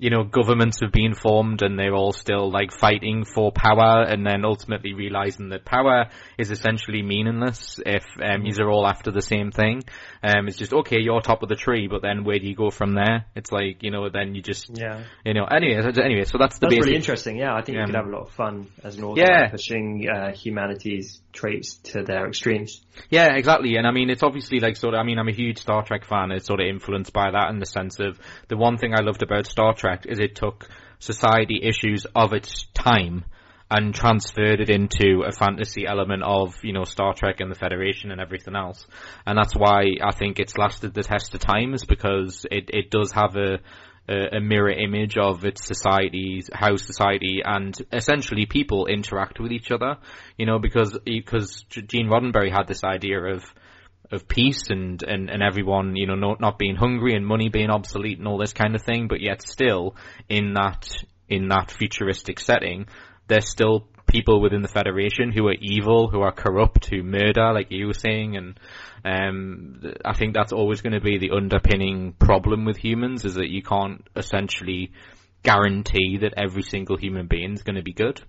you know, governments have been formed and they're all still like fighting for power and then ultimately realizing that power is essentially meaningless if um, you are all after the same thing. Um, it's just, okay, you're top of the tree, but then where do you go from there? It's like, you know, then you just, Yeah. you know, anyway, so- anyway, so that's the That's basic. really interesting. Yeah, I think Yeah. you could have a lot of fun as an author Yeah. pushing uh, humanity's traits to their extremes. Yeah, exactly. And I mean, it's obviously like sort of, I mean, I'm a huge Star Trek fan. It's sort of influenced by that in the sense of the one thing I loved about Star Trek is it took society issues of its time and transferred it into a fantasy element of, you know, Star Trek and the Federation and everything else. And that's why I think it's lasted the test of time is because it, it does have a, a, a mirror image of its societies, how society and essentially people interact with each other. You know, because because Gene Roddenberry had this idea of of peace and, and, and everyone, you know, not, not being hungry and money being obsolete and all this kind of thing, but yet still in that in that futuristic setting, there's still people within the Federation who are evil, who are corrupt, who murder, like you were saying, and um, I think that's always going to be the underpinning problem with humans is that you can't essentially guarantee that every single human being is going to be good.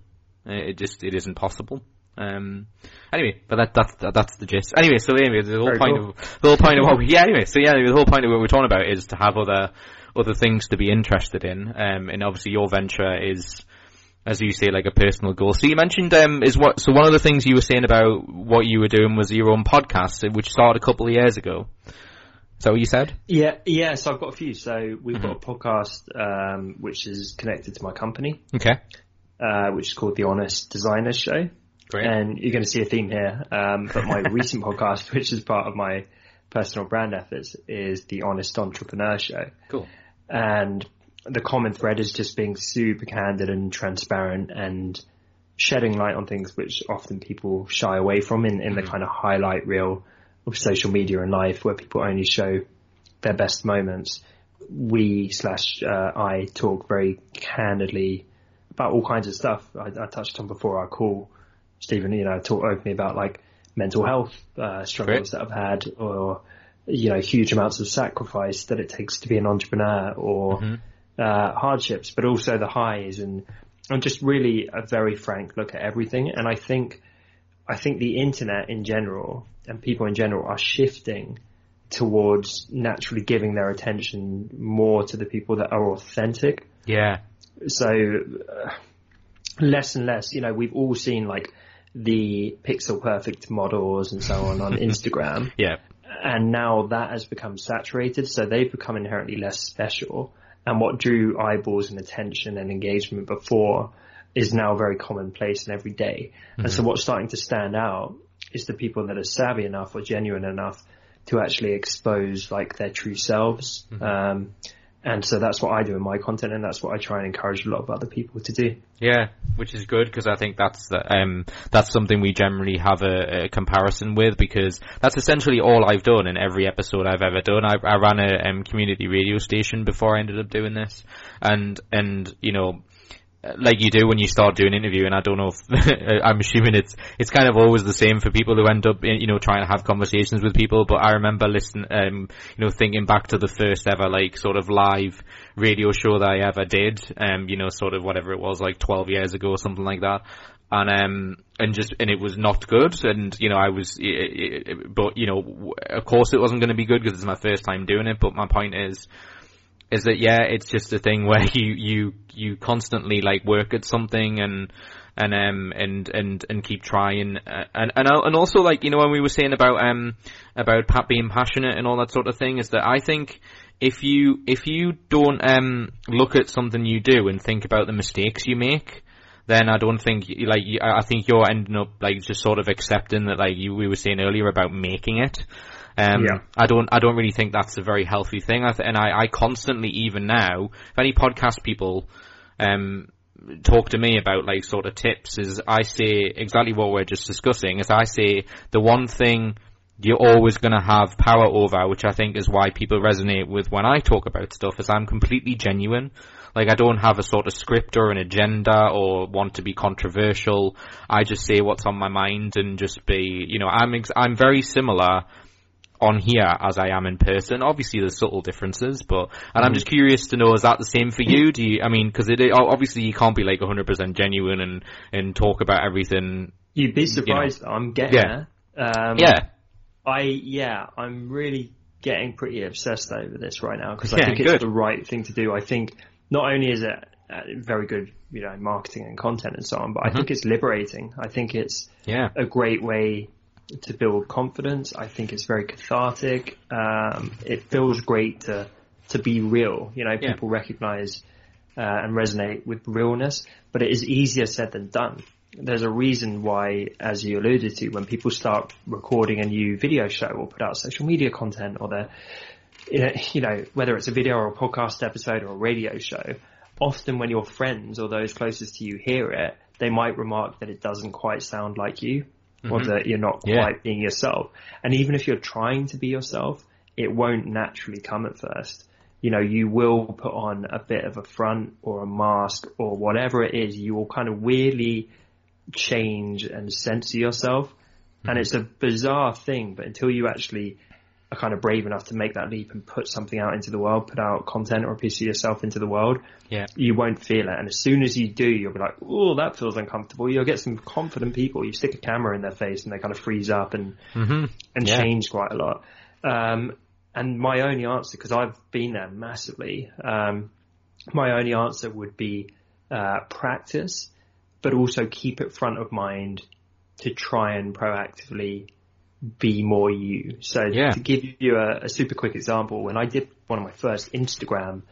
Uh, It just it isn't possible. Um, anyway, but that, that's that, that's the gist. Anyway, so anyway, the whole Very point cool. of the whole point of what we yeah anyway, so yeah, the whole point of what we're talking about is to have other other things to be interested in. Um, and obviously your venture is, as you say, like a personal goal. So you mentioned um is what so one of the things you were saying about what you were doing was your own podcast, which started a couple of years ago. Is that what you said? Yeah, yeah. So I've got a few. So we've Mm-hmm. got a podcast um, which is connected to my company, Okay. uh, which is called the Honest Designer Show. Great. And you're going to see a theme here. Um, but my <laughs> recent podcast, which is part of my personal brand efforts, is the Honest Entrepreneur Show. Cool. And the common thread is just being super candid and transparent and shedding light on things which often people shy away from in, in the kind of highlight reel of social media and life where people only show their best moments. We slash uh, I talk very candidly about all kinds of stuff. I, I touched on before our call, Stephen. You know, talk openly about like mental health uh, struggles that I've had, or you know, huge amounts of sacrifice that it takes to be an entrepreneur, or uh, hardships, but also the highs, and and just really a very frank look at everything. And I think, I think the internet in general and people in general are shifting towards naturally giving their attention more to the people that are authentic Yeah. so uh, less and less, you know, we've all seen like the pixel perfect models and so on on <laughs> Instagram, Yeah. and now that has become saturated, so they've become inherently less special. And what drew eyeballs and attention and engagement before is now very commonplace and every day. And so what's starting to stand out is the people that are savvy enough or genuine enough to actually expose like their true selves. Um, and so that's what I do in my content, and that's what I try and encourage a lot of other people to do. Yeah, which is good because I think that's um that's something we generally have a, a comparison with because that's essentially all I've done in every episode I've ever done. I, I ran a um, community radio station before I ended up doing this, and and you know. Like you do when you start doing interview, and I don't know if <laughs> I'm assuming it's it's kind of always the same for people who end up you know trying to have conversations with people. But I remember listening, um, you know, thinking back to the first ever like sort of live radio show that I ever did, um, you know, sort of whatever it was, like 12 years ago or something like that. And, um, and just, and it was not good. And, you know, I was, i i i- but, you know, of course it wasn't going to be good because it's my first time doing it. But my point is, is that yeah, it's just a thing where <laughs> you, you, you constantly like work at something and, and um and and and keep trying. Uh, and and and also like you know when we were saying about um about Pat being passionate and all that sort of thing is that I think if you if you don't um look at something you do and think about the mistakes you make then I don't think like I think you're ending up like just sort of accepting that like you we were saying earlier about making it um, Yeah. I don't, I don't really think that's a very healthy thing. I th- and I, I constantly, even now, if any podcast people, um, talk to me about like sort of tips is I say exactly what we're just discussing is I say the one thing you're always going to have power over, which I think is why people resonate with when I talk about stuff is I'm completely genuine. Like I don't have a sort of script or an agenda or want to be controversial. I just say what's on my mind and just be, you know, I'm, ex- I'm very similar on here as I am in person. Obviously, there's subtle differences, but and I'm just curious to know is that the same for you? Do you? I mean, because it obviously you can't be like 100% genuine and and talk about everything. You'd be surprised. I'm getting Yeah. there. Um, Yeah, I yeah, I'm really getting pretty obsessed over this right now because I <laughs> Yeah, think it's good. the right thing to do. I think not only is it uh, very good, you know, marketing and content and so on, but I think it's liberating. I think it's yeah, a great way to build confidence. I think it's very cathartic. Um, it feels great to to be real. You know, Yeah. people recognize uh, and resonate with realness, but it is easier said than done. There's a reason why, as you alluded to, when people start recording a new video show or put out social media content or they're, you know, whether it's a video or a podcast episode or a radio show, often when your friends or those closest to you hear it, they might remark that it doesn't quite sound like you or that you're not Yeah. quite being yourself. And even if you're trying to be yourself, it won't naturally come at first. You know, you will put on a bit of a front or a mask or whatever it is. You will kind of weirdly change and censor yourself. Mm-hmm. And it's a bizarre thing, but until you actually are kind of brave enough to make that leap and put something out into the world, put out content or a piece of yourself into the world, Yeah. you won't feel it. And as soon as you do, you'll be like, oh, that feels uncomfortable. You'll get some confident people. You stick a camera in their face and they kind of freeze up and, Mm-hmm. and Yeah. change quite a lot. Um, and my only answer, because I've been there massively, um, my only answer would be uh, practice, but also keep it front of mind to try and proactively be more you. So Yeah. to give you a, a super quick example, when I did one of my first Instagram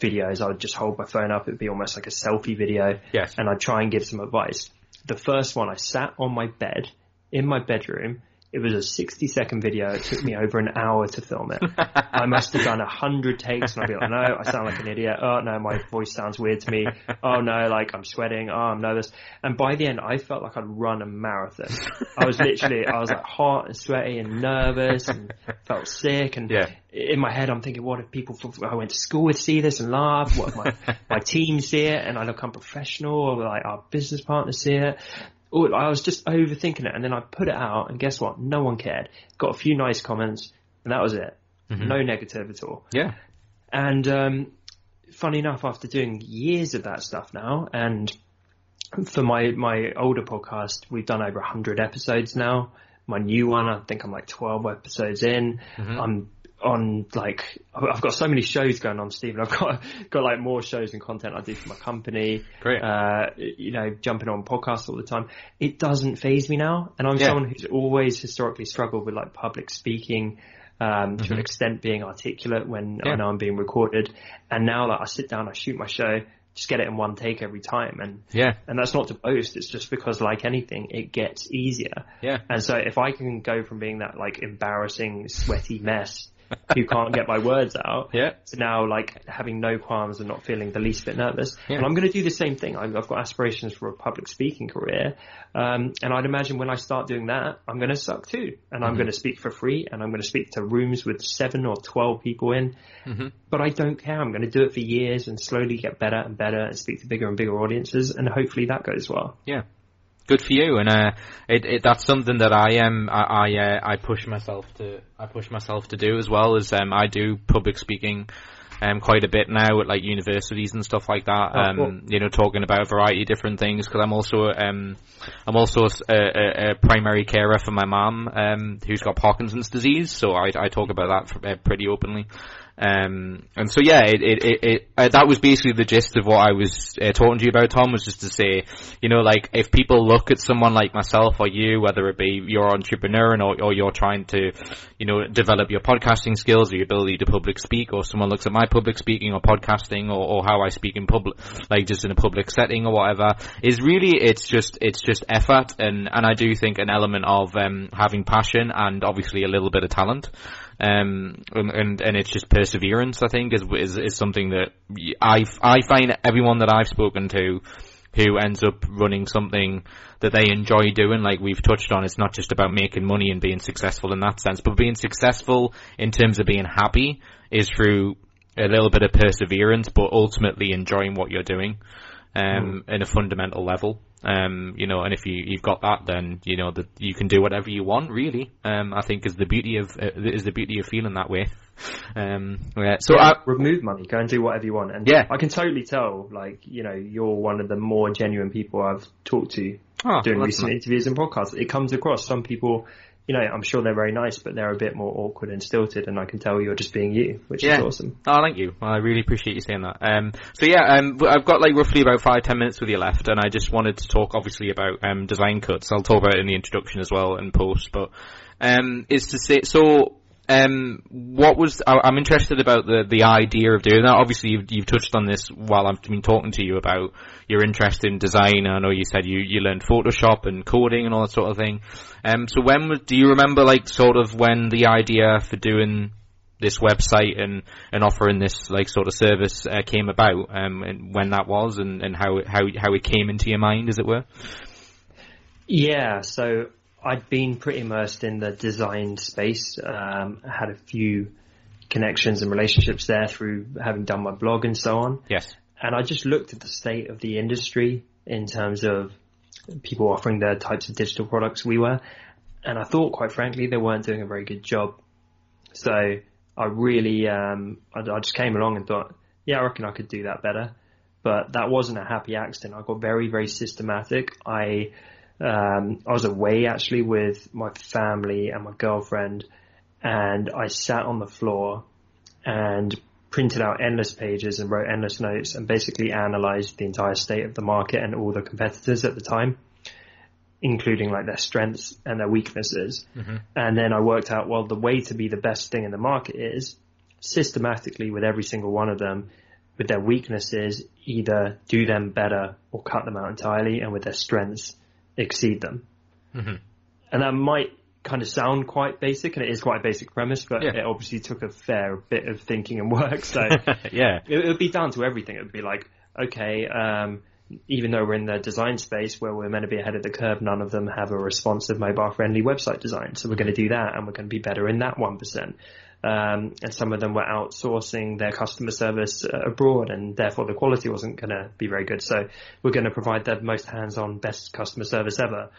videos, I would just hold my phone up. It'd be almost like a selfie video Yes. and I'd try and give some advice. The first one, I sat on my bed in my bedroom. It was a 60 second video. It took me over an hour to film it. I must have done a hundred takes and I'd be like, no, I sound like an idiot. Oh no, my voice sounds weird to me. Oh no, like I'm sweating. Oh, I'm nervous. And by the end, I felt like I'd run a marathon. I was literally, I was like hot and sweaty and nervous and felt sick. And Yeah. in my head, I'm thinking, what if people from I went to school with see this and laugh? What if my, my team see it and I look unprofessional or like our business partners see it? Or I was just overthinking it and then I put it out and guess what? No one cared. Got a few nice comments and that was it. No negative at all. Yeah. And um, funny enough, after doing years of that stuff now, and for my my older podcast, we've done over hundred episodes now. My new one, I think I'm like twelve episodes in. I'm on like I've got so many shows going on, Stephen. I've got <laughs> got like more shows and content I do for my company. Great. Uh, you know, jumping on podcasts all the time. It doesn't phase me now, and I'm Yeah. someone who's always historically struggled with like public speaking. Um, to an extent being articulate when Yeah. I know I'm being recorded. And now like I sit down, I shoot my show, just get it in one take every time. And, Yeah. and that's not to boast. It's just because like anything, it gets easier. Yeah. And so if I can go from being that like embarrassing, sweaty mess <laughs> who can't get my words out Yeah. to now like having no qualms and not feeling the least bit nervous. Yeah. And I'm going to do the same thing. I've, I've got aspirations for a public speaking career. Um, and I'd imagine when I start doing that, I'm going to suck too. And I'm going to speak for free and I'm going to speak to rooms with seven or 12 people in. But I don't care. I'm going to do it for years and slowly get better and better and speak to bigger and bigger audiences. And hopefully that goes well. Yeah. Good for you, and uh, it, it that's something that I am I I, uh, I push myself to I push myself to do as well as um I do public speaking um quite a bit now at like universities and stuff like that. Oh, um cool. you know talking about a variety of different things because I'm also um I'm also a, a, a primary carer for my mom um who's got Parkinson's disease. So I I talk about that for, uh, pretty openly um, and so yeah, it, it, it, it uh, that was basically the gist of what I was uh, talking to you about, Tom, was just to say, you know, like if people look at someone like myself or you, whether it be you're entrepreneur or, or you're trying to, you know, develop your podcasting skills or your ability to public speak, or someone looks at my public speaking or podcasting or, or how I speak in public, like just in a public setting or whatever, is really it's just it's just effort and and I do think an element of um, having passion and obviously a little bit of talent um, and, and and it's just perseverance. I think is is, is something that I I find everyone that I've spoken to who ends up running something that they enjoy doing, like we've touched on, it's not just about making money and being successful in that sense, but being successful in terms of being happy is through a little bit of perseverance, but ultimately enjoying what you're doing um, in a fundamental level. Um, you know, and if you you've got that, then you know that you can do whatever you want. Really, um, I think is the beauty of uh, is the beauty of feeling that way. Um, yeah. So yeah, I, remove money, go and do whatever you want. And Yeah. I can totally tell, like, you know, you're one of the more genuine people I've talked to Oh, doing well, recent nice. interviews and podcasts. It comes across. Some people, you know, I'm sure they're very nice, but they're a bit more awkward and stilted, and I can tell you're just being you, which Yeah. is awesome. Oh, thank you. I really appreciate you saying that. Um, so yeah, um, I've got like roughly about five, ten minutes with you left, and I just wanted to talk obviously about um, design cuts. I'll talk about it in the introduction as well and post, but um, is to say so. Um, what was I, I'm interested about the the idea of doing that? Obviously, you've, you've touched on this while I've been talking to you about your interest in design. I know you said you you learned Photoshop and coding and all that sort of thing. Um, so when do you remember like sort of when the idea for doing this website and, and offering this like sort of service uh, came about, um, and when that was, and, and how how how it came into your mind, as it were. Yeah, so I'd been pretty immersed in the design space. Um, I had a few connections and relationships there through having done my blog and so on. Yes. And I just looked at the state of the industry in terms of people offering the types of digital products we were. And I thought, quite frankly, they weren't doing a very good job. So I really, um, I, I just came along and thought, yeah, I reckon I could do that better. But that wasn't a happy accident. I got very, very systematic. I, um, I was away actually with my family and my girlfriend and I sat on the floor and printed out endless pages and wrote endless notes and basically analyzed the entire state of the market and all the competitors at the time, including like their strengths and their weaknesses. Mm-hmm. And then I worked out, well, the way to be the best thing in the market is systematically with every single one of them, with their weaknesses, either do them better or cut them out entirely and with their strengths, exceed them. Mm-hmm. And that might kind of sound quite basic, and it is quite a basic premise, but yeah. it obviously took a fair bit of thinking and work. So <laughs> yeah, it, would be down to everything. It would be like, okay, um, even though we're in the design space where we're meant to be ahead of the curve, none of them have a responsive mobile friendly website design. So we're going to do that and we're going to be better in that 1%. Um, and some of them were outsourcing their customer service uh, abroad and therefore the quality wasn't going to be very good. So we're going to provide the most hands-on best customer service ever.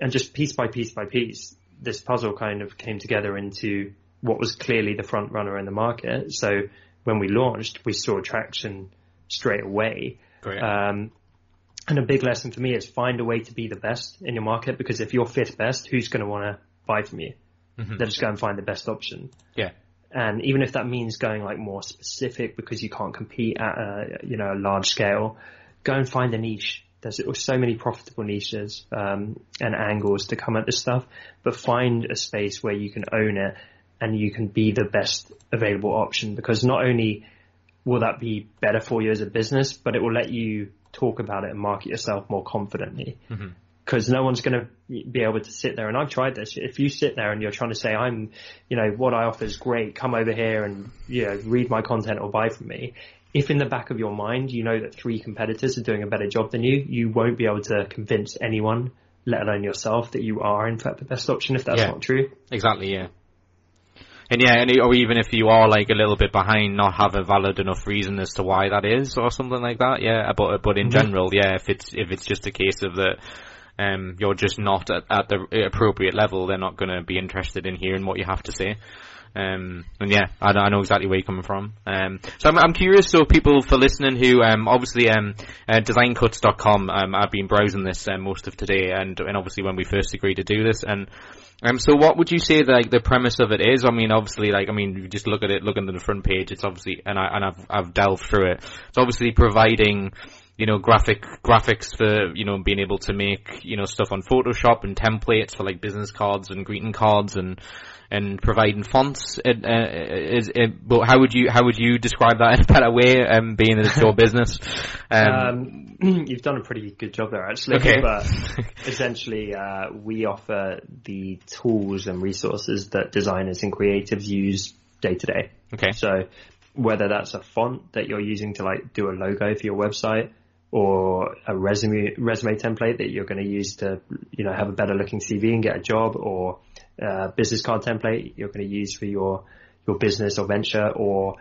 And just piece by piece by piece, this puzzle kind of came together into what was clearly the front runner in the market. So when we launched, we saw traction straight away. Um, and a big lesson for me is find a way to be the best in your market because if you're fifth best, who's going to want to buy from you? Mm-hmm. They'll just go and find the best option. Yeah. And even if that means going like more specific because you can't compete at a, you know, a large scale, go and find a niche there's so many profitable niches um, and angles to come at this stuff, but find a space where you can own it and you can be the best available option because not only will that be better for you as a business, but it will let you talk about it and market yourself more confidently. Because no one's going to be able to sit there, and I've tried this. If you sit there and you're trying to say, "I'm, you know, what I offer is great. Come over here and you know, read my content or buy from me," if in the back of your mind you know that three competitors are doing a better job than you, you won't be able to convince anyone, let alone yourself, that you are in fact the best option if that's yeah. not true. Exactly, yeah. And yeah, and or even if you are like a little bit behind, not have a valid enough reason as to why that is, or something like that. Yeah, but but in mm-hmm. general, yeah, if it's if it's just a case of that, um, you're just not at, at the appropriate level, they're not going to be interested in hearing what you have to say. Um, and yeah, I, I, know exactly where you're coming from. Um, so I'm, I'm, curious, so people for listening who, um, obviously, um, uh, designcuts.com, um, I've been browsing this uh, most of today and, and obviously when we first agreed to do this and, um, so what would you say like the premise of it is? I mean, obviously, like I mean, you just look at it, look at the front page. It's obviously, and I and I've I've delved through it. It's obviously providing you know, graphic graphics for you know being able to make you know stuff on Photoshop and templates for like business cards and greeting cards and and providing fonts. It, uh, is it, but how would you how would you describe that in a better way? Um, being in your <laughs> business, um, um, <clears throat> you've done a pretty good job there actually. Okay. But <laughs> essentially, uh, we offer the tools and resources that designers and creatives use day to day. Okay. So whether that's a font that you're using to like do a logo for your website or a resume resume template that you're going to use to you know have a better looking CV and get a job or a business card template you're going to use for your your business or venture, or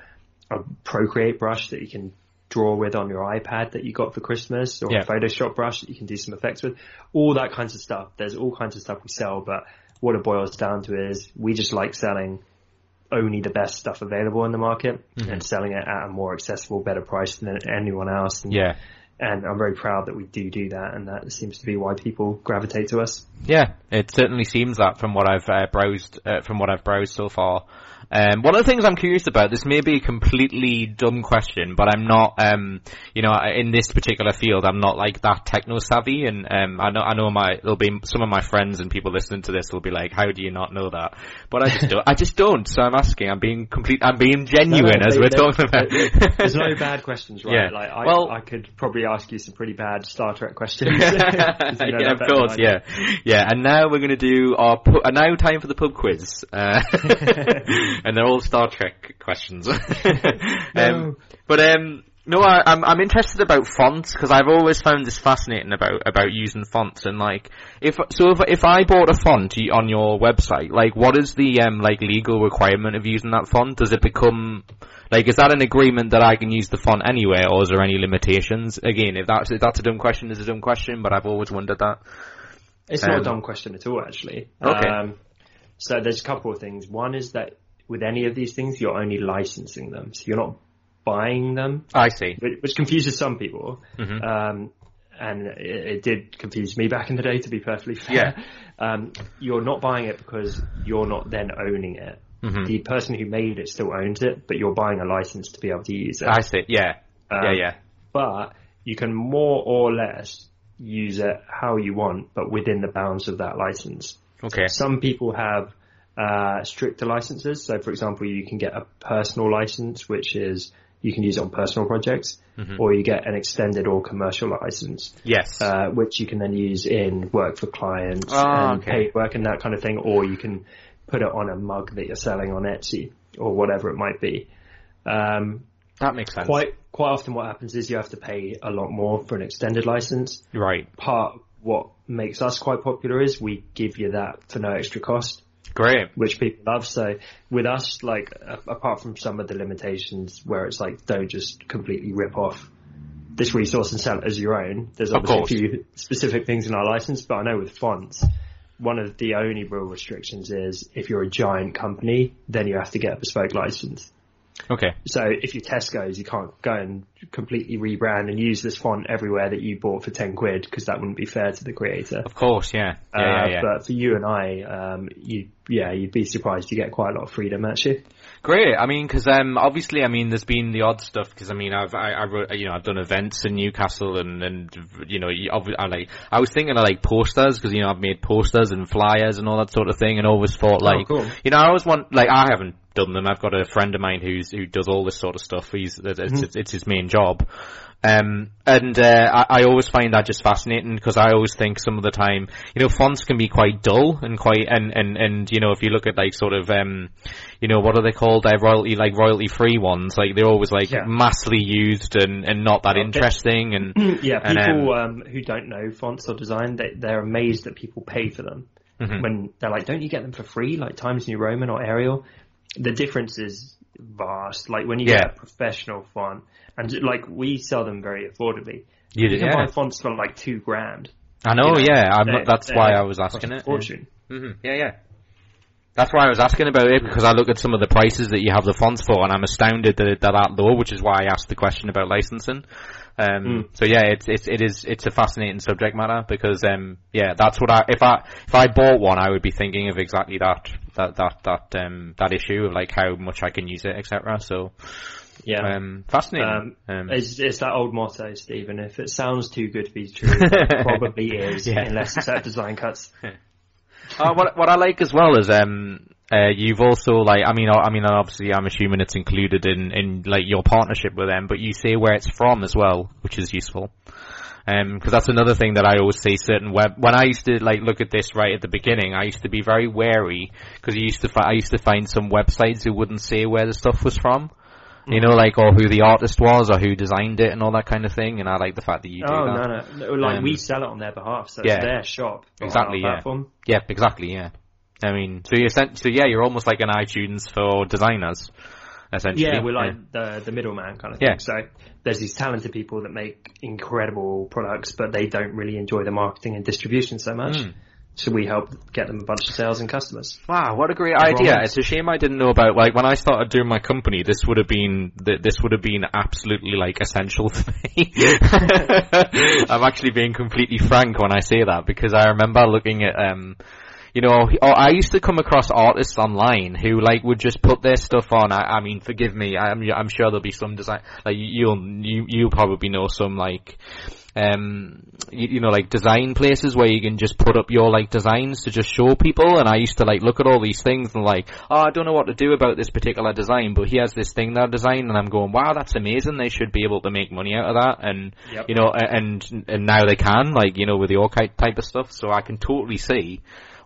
a Procreate brush that you can draw with on your iPad that you got for Christmas, or yeah. a Photoshop brush that you can do some effects with. All that kinds of stuff. There's all kinds of stuff we sell, but what it boils down to is we just like selling only the best stuff available in the market mm-hmm. and selling it at a more accessible, better price than anyone else. And yeah and I'm very proud that we do do that, and that seems to be why people gravitate to us. Yeah, it certainly seems that from what I've uh, browsed, uh, from what I've browsed so far. Um, one of the things I'm curious about, this may be a completely dumb question, but I'm not, um, you know, in this particular field, I'm not like that techno savvy, and um, I know, I know my, there'll be some of my friends and people listening to this will be like, "How do you not know that?" But I just don't. I just don't. So I'm asking. I'm being complete. I'm being genuine no, no, as they, we're talking about. There's no bad <laughs> questions, right? Yeah. Like, I, well, I could probably ask you some pretty bad Star Trek <laughs> questions. <laughs> yeah, of course, yeah, yeah. And now we're going to do our. Pu- uh, now time for the pub quiz. Uh, <laughs> and they're all Star Trek questions. um, but um, No, I, I'm I'm interested about fonts because I've always found this fascinating about about using fonts and like if so if if I bought a font on your website, like what is the um like legal requirement of using that font? Does it become like is that an agreement that I can use the font anywhere, or is there any limitations? Again, if that's if that's a dumb question, it's a dumb question, but I've always wondered that. It's not Um, a dumb question at all, actually. Okay. Um, so there's a couple of things. One is that with any of these things, you're only licensing them, so you're not buying them, I see. which, confuses some people. Mhm. Um, and it, it did confuse me back in the day, to be perfectly <laughs> fair. Um, you're not buying it because you're not then owning it. Mhm. The person who made it still owns it, but you're buying a license to be able to use it. I see. Yeah. Um, yeah. Yeah. But you can more or less use it how you want, but within the bounds of that license. Okay. Some people have uh, stricter licenses. So, for example, you can get a personal license, which is you can use it on personal projects, or you get an extended or commercial license, Yes. uh, which you can then use in work for clients Ah, and okay. paid work and that kind of thing, or you can put it on a mug that you're selling on Etsy or whatever it might be. Um, that makes sense. quite quite often, what happens is you have to pay a lot more for an extended license right. part what makes us quite popular is we give you that for no extra cost, Great. which people love. So with us, like apart from some of the limitations where it's like don't just completely rip off this resource and sell it as your own. There's obviously a few specific things in our license, but I know with fonts, one of the only real restrictions is if you're a giant company, then you have to get a bespoke license. Okay. So if you're Tesco's, you can't go and completely rebrand and use this font everywhere that you bought for 10 quid because that wouldn't be fair to the creator. Of course. Yeah. Yeah. Uh, yeah. yeah. But for you and I, um, you, yeah, you'd be surprised. You get quite a lot of freedom actually. Great. I mean, because um, obviously, I mean, there's been the odd stuff. Because I mean, I've I, I wrote, you know I've done events in Newcastle, and and you know, you, I like I was thinking of like posters because you know I've made posters and flyers and all that sort of thing, and always thought like, cool. you know, I always want like I haven't done them. I've got a friend of mine who's who does all this sort of stuff. He's it's, it's, it's his main job. Um, and uh, I, I always find that just fascinating because I always think some of the time, you know, fonts can be quite dull and quite and and and you know, if you look at like sort of um, you know, what are they called? They're royalty like royalty free ones. Like they're always like Yeah. massively used and and not that Okay. interesting. And <clears throat> yeah, And, people um, who don't know fonts or design, they, they're amazed that people pay for them. Mhm. When they're like, don't you get them for free, like Times New Roman or Arial? The difference is vast. Like when you Yeah. get a professional font, and like we sell them very affordably. you, You can yeah, buy fonts for like two grand. I know. you know, yeah, I'm, that's why I was asking it. Fortune. hmm Yeah, yeah. That's why I was asking about it because I look at some of the prices that you have the fonts for, and I'm astounded that they're that low. Which is why I asked the question about licensing. Um, Mm. So yeah, it's it's it is it's a fascinating subject matter because um, yeah, that's what I if I if I bought one, I would be thinking of exactly that that that that um that issue of like how much I can use it, etc. So Yeah. um, fascinating. Um, Um, It's, it's that old motto, Stephen. If it sounds too good to be true, it <laughs> probably is, Yeah. unless it's at design cuts. <laughs> Uh, what what I like as well is um uh, you've also like I mean I I mean obviously I'm assuming it's included in in like your partnership with them, but you say where it's from as well, which is useful. Um, cause that's another thing that I always say certain web, when I used to like look at this right at the beginning, I used to be very wary, cause you used to, fi- I used to find some websites who wouldn't say where the stuff was from. You know, like, or who the artist was, or who designed it, and all that kind of thing. And I like the fact that you do Oh, that. no, no. no. Like, Um, we sell it on their behalf, so yeah. it's their shop. Exactly, yeah. Platform. Yeah, exactly. Yeah. I mean, so you're sent, so yeah, you're almost like an iTunes for designers, essentially. Yeah, we're like the the middleman kind of thing. Yeah. So there's these talented people that make incredible products, but they don't really enjoy the marketing and distribution so much. Mm. So we help get them a bunch of sales and customers. Wow, what a great Everyone idea! wins. It's a shame I didn't know about. Like when I started doing my company, this would have been this would have been absolutely like essential to me. <laughs> I'm actually being completely frank when I say that because I remember looking at um. You know, I used to come across artists online who like would just put their stuff on. I, I mean, forgive me. I'm, I'm sure there'll be some design. Like you'll you you'll probably know some like um you, you know like design places where you can just put up your like designs to just show people and I used to like look at all these things and like oh I don't know what to do about this particular design but he has this thing that I designed and I'm going wow that's amazing they should be able to make money out of that and Yep. you know and and now they can like you know with your ki- type of stuff so I can totally see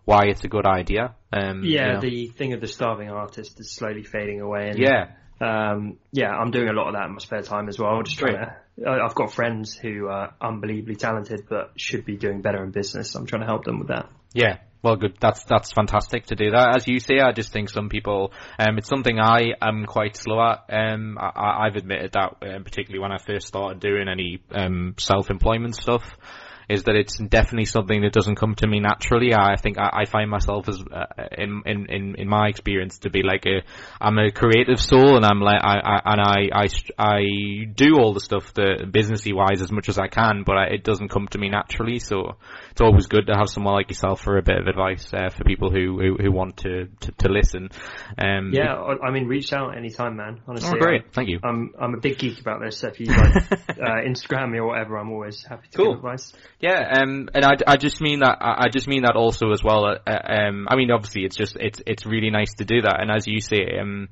why it's a good idea um you Yeah, know. the thing of the starving artist is slowly fading away. And yeah um, yeah, I'm doing a lot of that in my spare time as well. Just trying to, I've got friends who are unbelievably talented, but should be doing better in business. I'm trying to help them with that. Yeah. Well, good. That's that's fantastic to do that. As you say, I just think some people. Um, it's something I am quite slow at. Um, I, I've admitted that, um, particularly when I first started doing any um, self-employment stuff. Is that it's definitely something that doesn't come to me naturally. I think I, I find myself as uh, in, in in in my experience to be like a I'm a creative soul and I'm like I, I and I I I do all the stuff the businessy wise as much as I can, but I, it doesn't come to me naturally. So it's always good to have someone like yourself for a bit of advice uh, for people who, who who want to to, to listen. Um, Yeah, I I mean, reach out anytime, man. Honestly, Oh, great. Thank you. I'm I'm a big geek about this. So if you like <laughs> uh, Instagram me or whatever, I'm always happy to Cool. give advice. Yeah, um, and I, I just mean that I just mean that also as well. Uh, um, I mean, obviously, it's just it's it's really nice to do that, and as you say, um,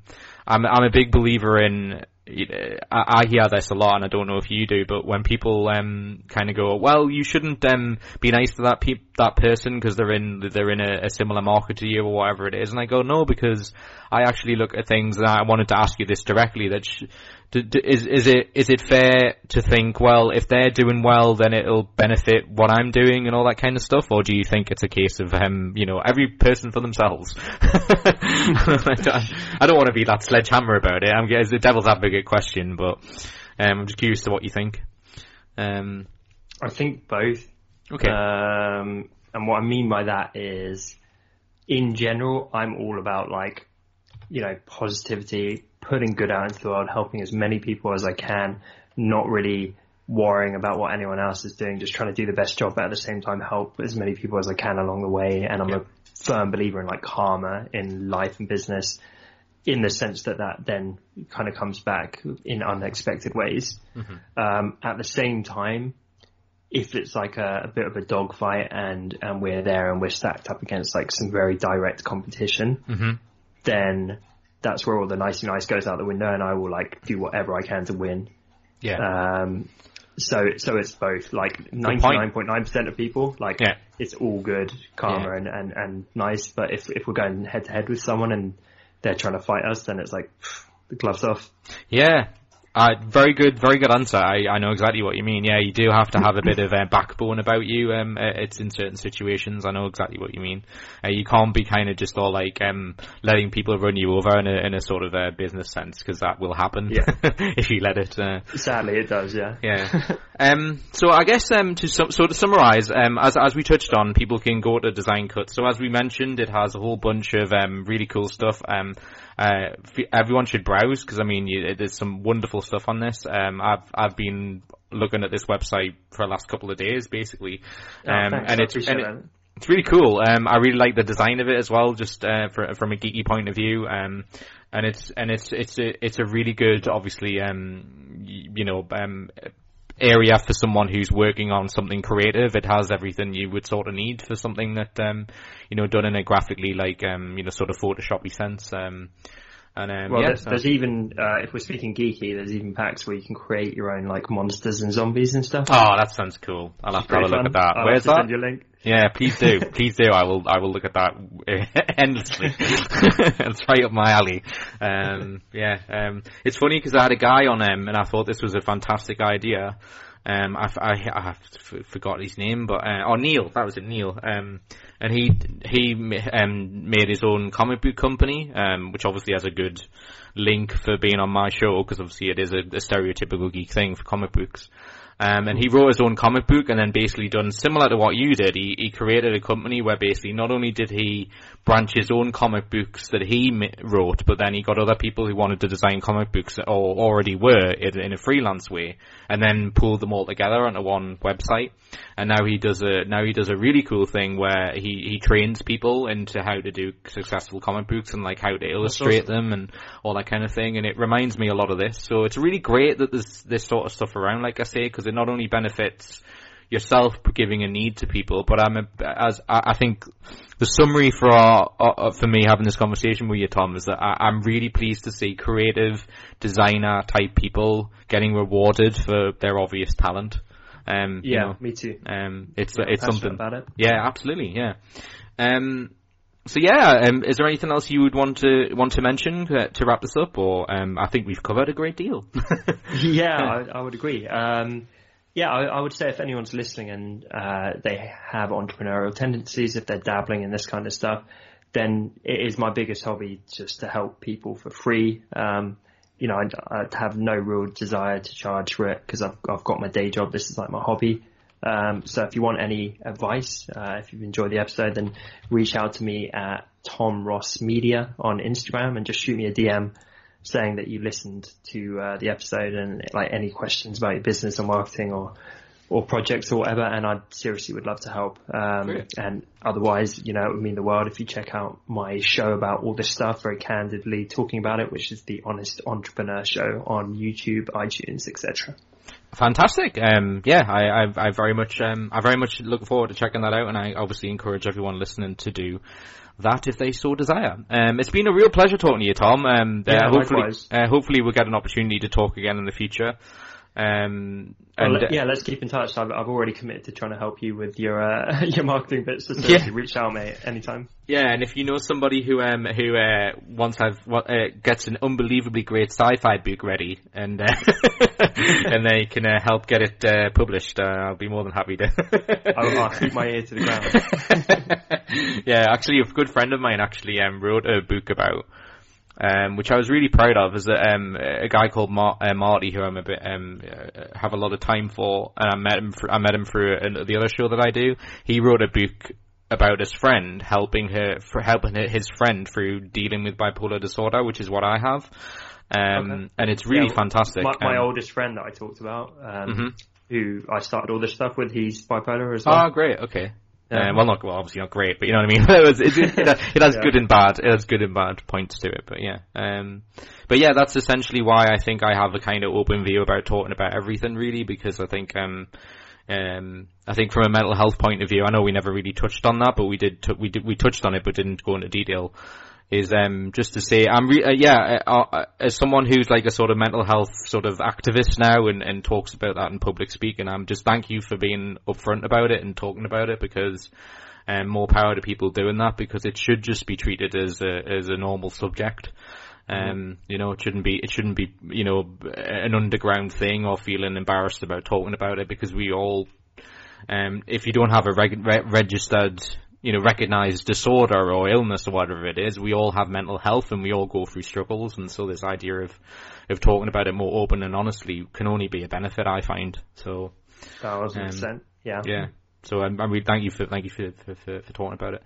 I'm I'm a big believer in. you know, I, I hear this a lot, and I don't know if you do, but when people um kind of go, "Well, you shouldn't um be nice to that pe- that person because they're in they're in a, a similar market to you or whatever it is," and I go, "No, because I actually look at things, and I wanted to ask you this directly. That sh- d- d- is is it is it fair to think, well, if they're doing well, then it'll benefit what I'm doing and all that kind of stuff, or do you think it's a case of um, you know, every person for themselves? <laughs> I don't want to be that sledgehammer about it. I'm it's the devil's advocate question, but um, I'm just curious to what you think. Um, I think both. okay, Um, and what I mean by that is, in general, I'm all about like, you know, positivity, putting good out into the world, helping as many people as I can, not really worrying about what anyone else is doing, just trying to do the best job, but at the same time help as many people as I can along the way. And I'm Yeah. a firm believer in like karma in life and business in the sense that that then kind of comes back in unexpected ways. Um, at the same time, if it's like a, a bit of a dogfight and and we're there and we're stacked up against like some very direct competition, Mhm. then that's where all the nicey nice goes out the window, and I will like do whatever I can to win. yeah, Um, so so it's both like ninety nine point nine percent of people like Yeah. it's all good karma Yeah. and, and and nice, but if if we're going head to head with someone and they're trying to fight us, then it's like pff, the gloves off. Yeah. Uh, very good, very good answer. I, I know exactly what you mean. Yeah, you do have to have a bit of a <laughs> backbone about you. Um, uh, it's in certain situations. I know exactly what you mean. Uh, you can't be kind of just all like um letting people run you over in a in a sort of a business sense because that will happen. Yeah. <laughs> if you let it. Uh, Sadly, it does. Yeah. yeah. <laughs> Um, so I guess um, to sum, so to summarize, um, as as we touched on, people can go to Design Cut. So as we mentioned, it has a whole bunch of um, really cool stuff. Um, uh, everyone should browse because I mean, you, there's some wonderful stuff on this. Um, I've I've been looking at this website for the last couple of days, basically, Oh, um, and it's and it, it's really cool. Um, I really like the design of it as well, just uh, for, from a geeky point of view. Um, and it's and it's it's a it's a really good, obviously, um, you know, um, area for someone who's working on something creative. It has everything you would sort of need for something that um, you know, done in a graphically like um, you know, sort of Photoshoppy sense. Um, and um, Well, yeah, there's, so- there's even uh, if we're speaking geeky, there's even packs where you can create your own like monsters and zombies and stuff. Oh, that sounds cool. I'll have to have a look fun. at that. I'll Where's that? Send you a link. Yeah, please do. <laughs> please do. I will. I will look at that <laughs> endlessly. <laughs> it's right up my alley. Um, yeah. Um, it's funny because I had a guy on him, and I thought this was a fantastic idea. Um, I, I, I have forgot his name, but uh, oh Neil, that was it, Neil. Um, and he he um, made his own comic book company, um, which obviously has a good link for being on my show because obviously it is a, a stereotypical geek thing for comic books. Um, and he wrote his own comic book and then basically done similar to what you did. He, he created a company where basically not only did he branch his own comic books that he wrote, but then he got other people who wanted to design comic books or already were in, in a freelance way and then pulled them all together onto one website. And now he does a, now he does a really cool thing where he, he trains people into how to do successful comic books and like how to illustrate them and all that kind of thing. And it reminds me a lot of this. So it's really great that there's this sort of stuff around, like I say, because it not only benefits yourself giving a need to people, but I'm a, as I, I think the summary for our, uh, for me having this conversation with you, Tom, is that I, I'm really pleased to see creative designer type people getting rewarded for their obvious talent. Um, you Yeah, know, me too. um, it's Yeah, it's something about it. yeah, absolutely. Yeah. Um, so yeah, um, is there anything else you would want to want to mention to, to wrap this up, or um, I think we've covered a great deal. <laughs> <laughs> yeah, I, I, would agree. Um, yeah, I, I, would say if anyone's listening and uh, they have entrepreneurial tendencies, if they're dabbling in this kind of stuff, then it is my biggest hobby just to help people for free. Um, you know, I, I, have no real desire to charge for it because I've, I've got my day job. This is like my hobby. Um, so if you want any advice, uh, if you've enjoyed the episode, then reach out to me at Tom Ross Media on Instagram and just shoot me a DM saying that you listened to uh, the episode and like any questions about your business or marketing or or projects or whatever. And I seriously would love to help. Um, and otherwise, you know, it would mean the world if you check out my show about all this stuff very candidly talking about it, which is the Honest Entrepreneur Show on YouTube, iTunes, etc. Fantastic. Um, yeah, I, I, I very much, um, I very much look forward to checking that out, and I obviously encourage everyone listening to do that if they so desire. Um, it's been a real pleasure talking to you, Tom. Um, yeah, uh, hopefully, uh, hopefully we'll get an opportunity to talk again in the future. Um, well, yeah, let's keep in touch. I've, I've already committed to trying to help you with your uh, <laughs> your marketing bits. So yeah. reach out, mate, anytime. Yeah, and if you know somebody who um who uh wants have what uh, gets an unbelievably great sci-fi book ready and uh, <laughs> and they can uh, help get it uh, published, uh, I'll be more than happy to. I'll, I'll keep my ear to the ground. <laughs> <laughs> yeah, actually, a good friend of mine actually um wrote a book about um, which I was really proud of, is that um, a guy called Mar- uh, Marty, who I'm a bit um, uh, have a lot of time for, and I met him. For, I met him through the other show that I do. He wrote a book about his friend helping her helping his friend through dealing with bipolar disorder, which is what I have. Um, okay. and it's really yeah, fantastic. My, my um, oldest friend that I talked about, um, mm-hmm. who I started all this stuff with, he's bipolar as well. Oh, great. Okay. Yeah. Um, well, not well, obviously not great, but you know what I mean. <laughs> it, was, it, it, it, has yeah. good and bad. It has good and bad points to it, but yeah. Um, but yeah, that's essentially why I think I have a kind of open view about talking about everything, really, because I think um, um, I think from a mental health point of view, I know we never really touched on that, but we did. T- we did. We touched on it, but didn't go into detail is um, just to say I'm re- uh, yeah uh, uh, as someone who's like a sort of mental health sort of activist now and, and talks about that in public speaking I'm just thank you for being upfront about it and talking about it because um, more power to people doing that because it should just be treated as a as a normal subject mm-hmm. um, you know, it shouldn't be, it shouldn't be, you know, an underground thing or feeling embarrassed about talking about it because we all, um, if you don't have a reg- re- registered you know, recognized disorder or illness or whatever it is, we all have mental health and we all go through struggles. And so this idea of, of talking about it more open and honestly can only be a benefit, I find. So, thousand um, percent. Yeah. Yeah. So um, I really thank you for, thank you for, for, for, for talking about it.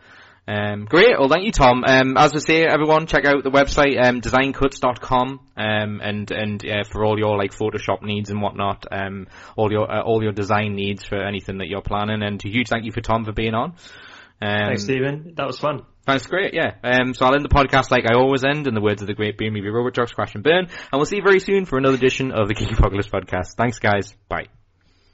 Um, great. Well, thank you, Tom. Um, as I say, everyone, check out the website, um, designcuts.com, um, and, and, uh, for all your, like, Photoshop needs and whatnot, um, all your, uh, all your design needs for anything that you're planning. And a huge thank you for Tom for being on. Um, Thanks, Stephen. That was fun. That's great, yeah. Um, so I'll end the podcast like I always end, in the words of the great B movie Robot Trucks Crash and Burn, and we'll see you very soon for another edition of the Geek Apocalypse podcast. Thanks, guys. Bye.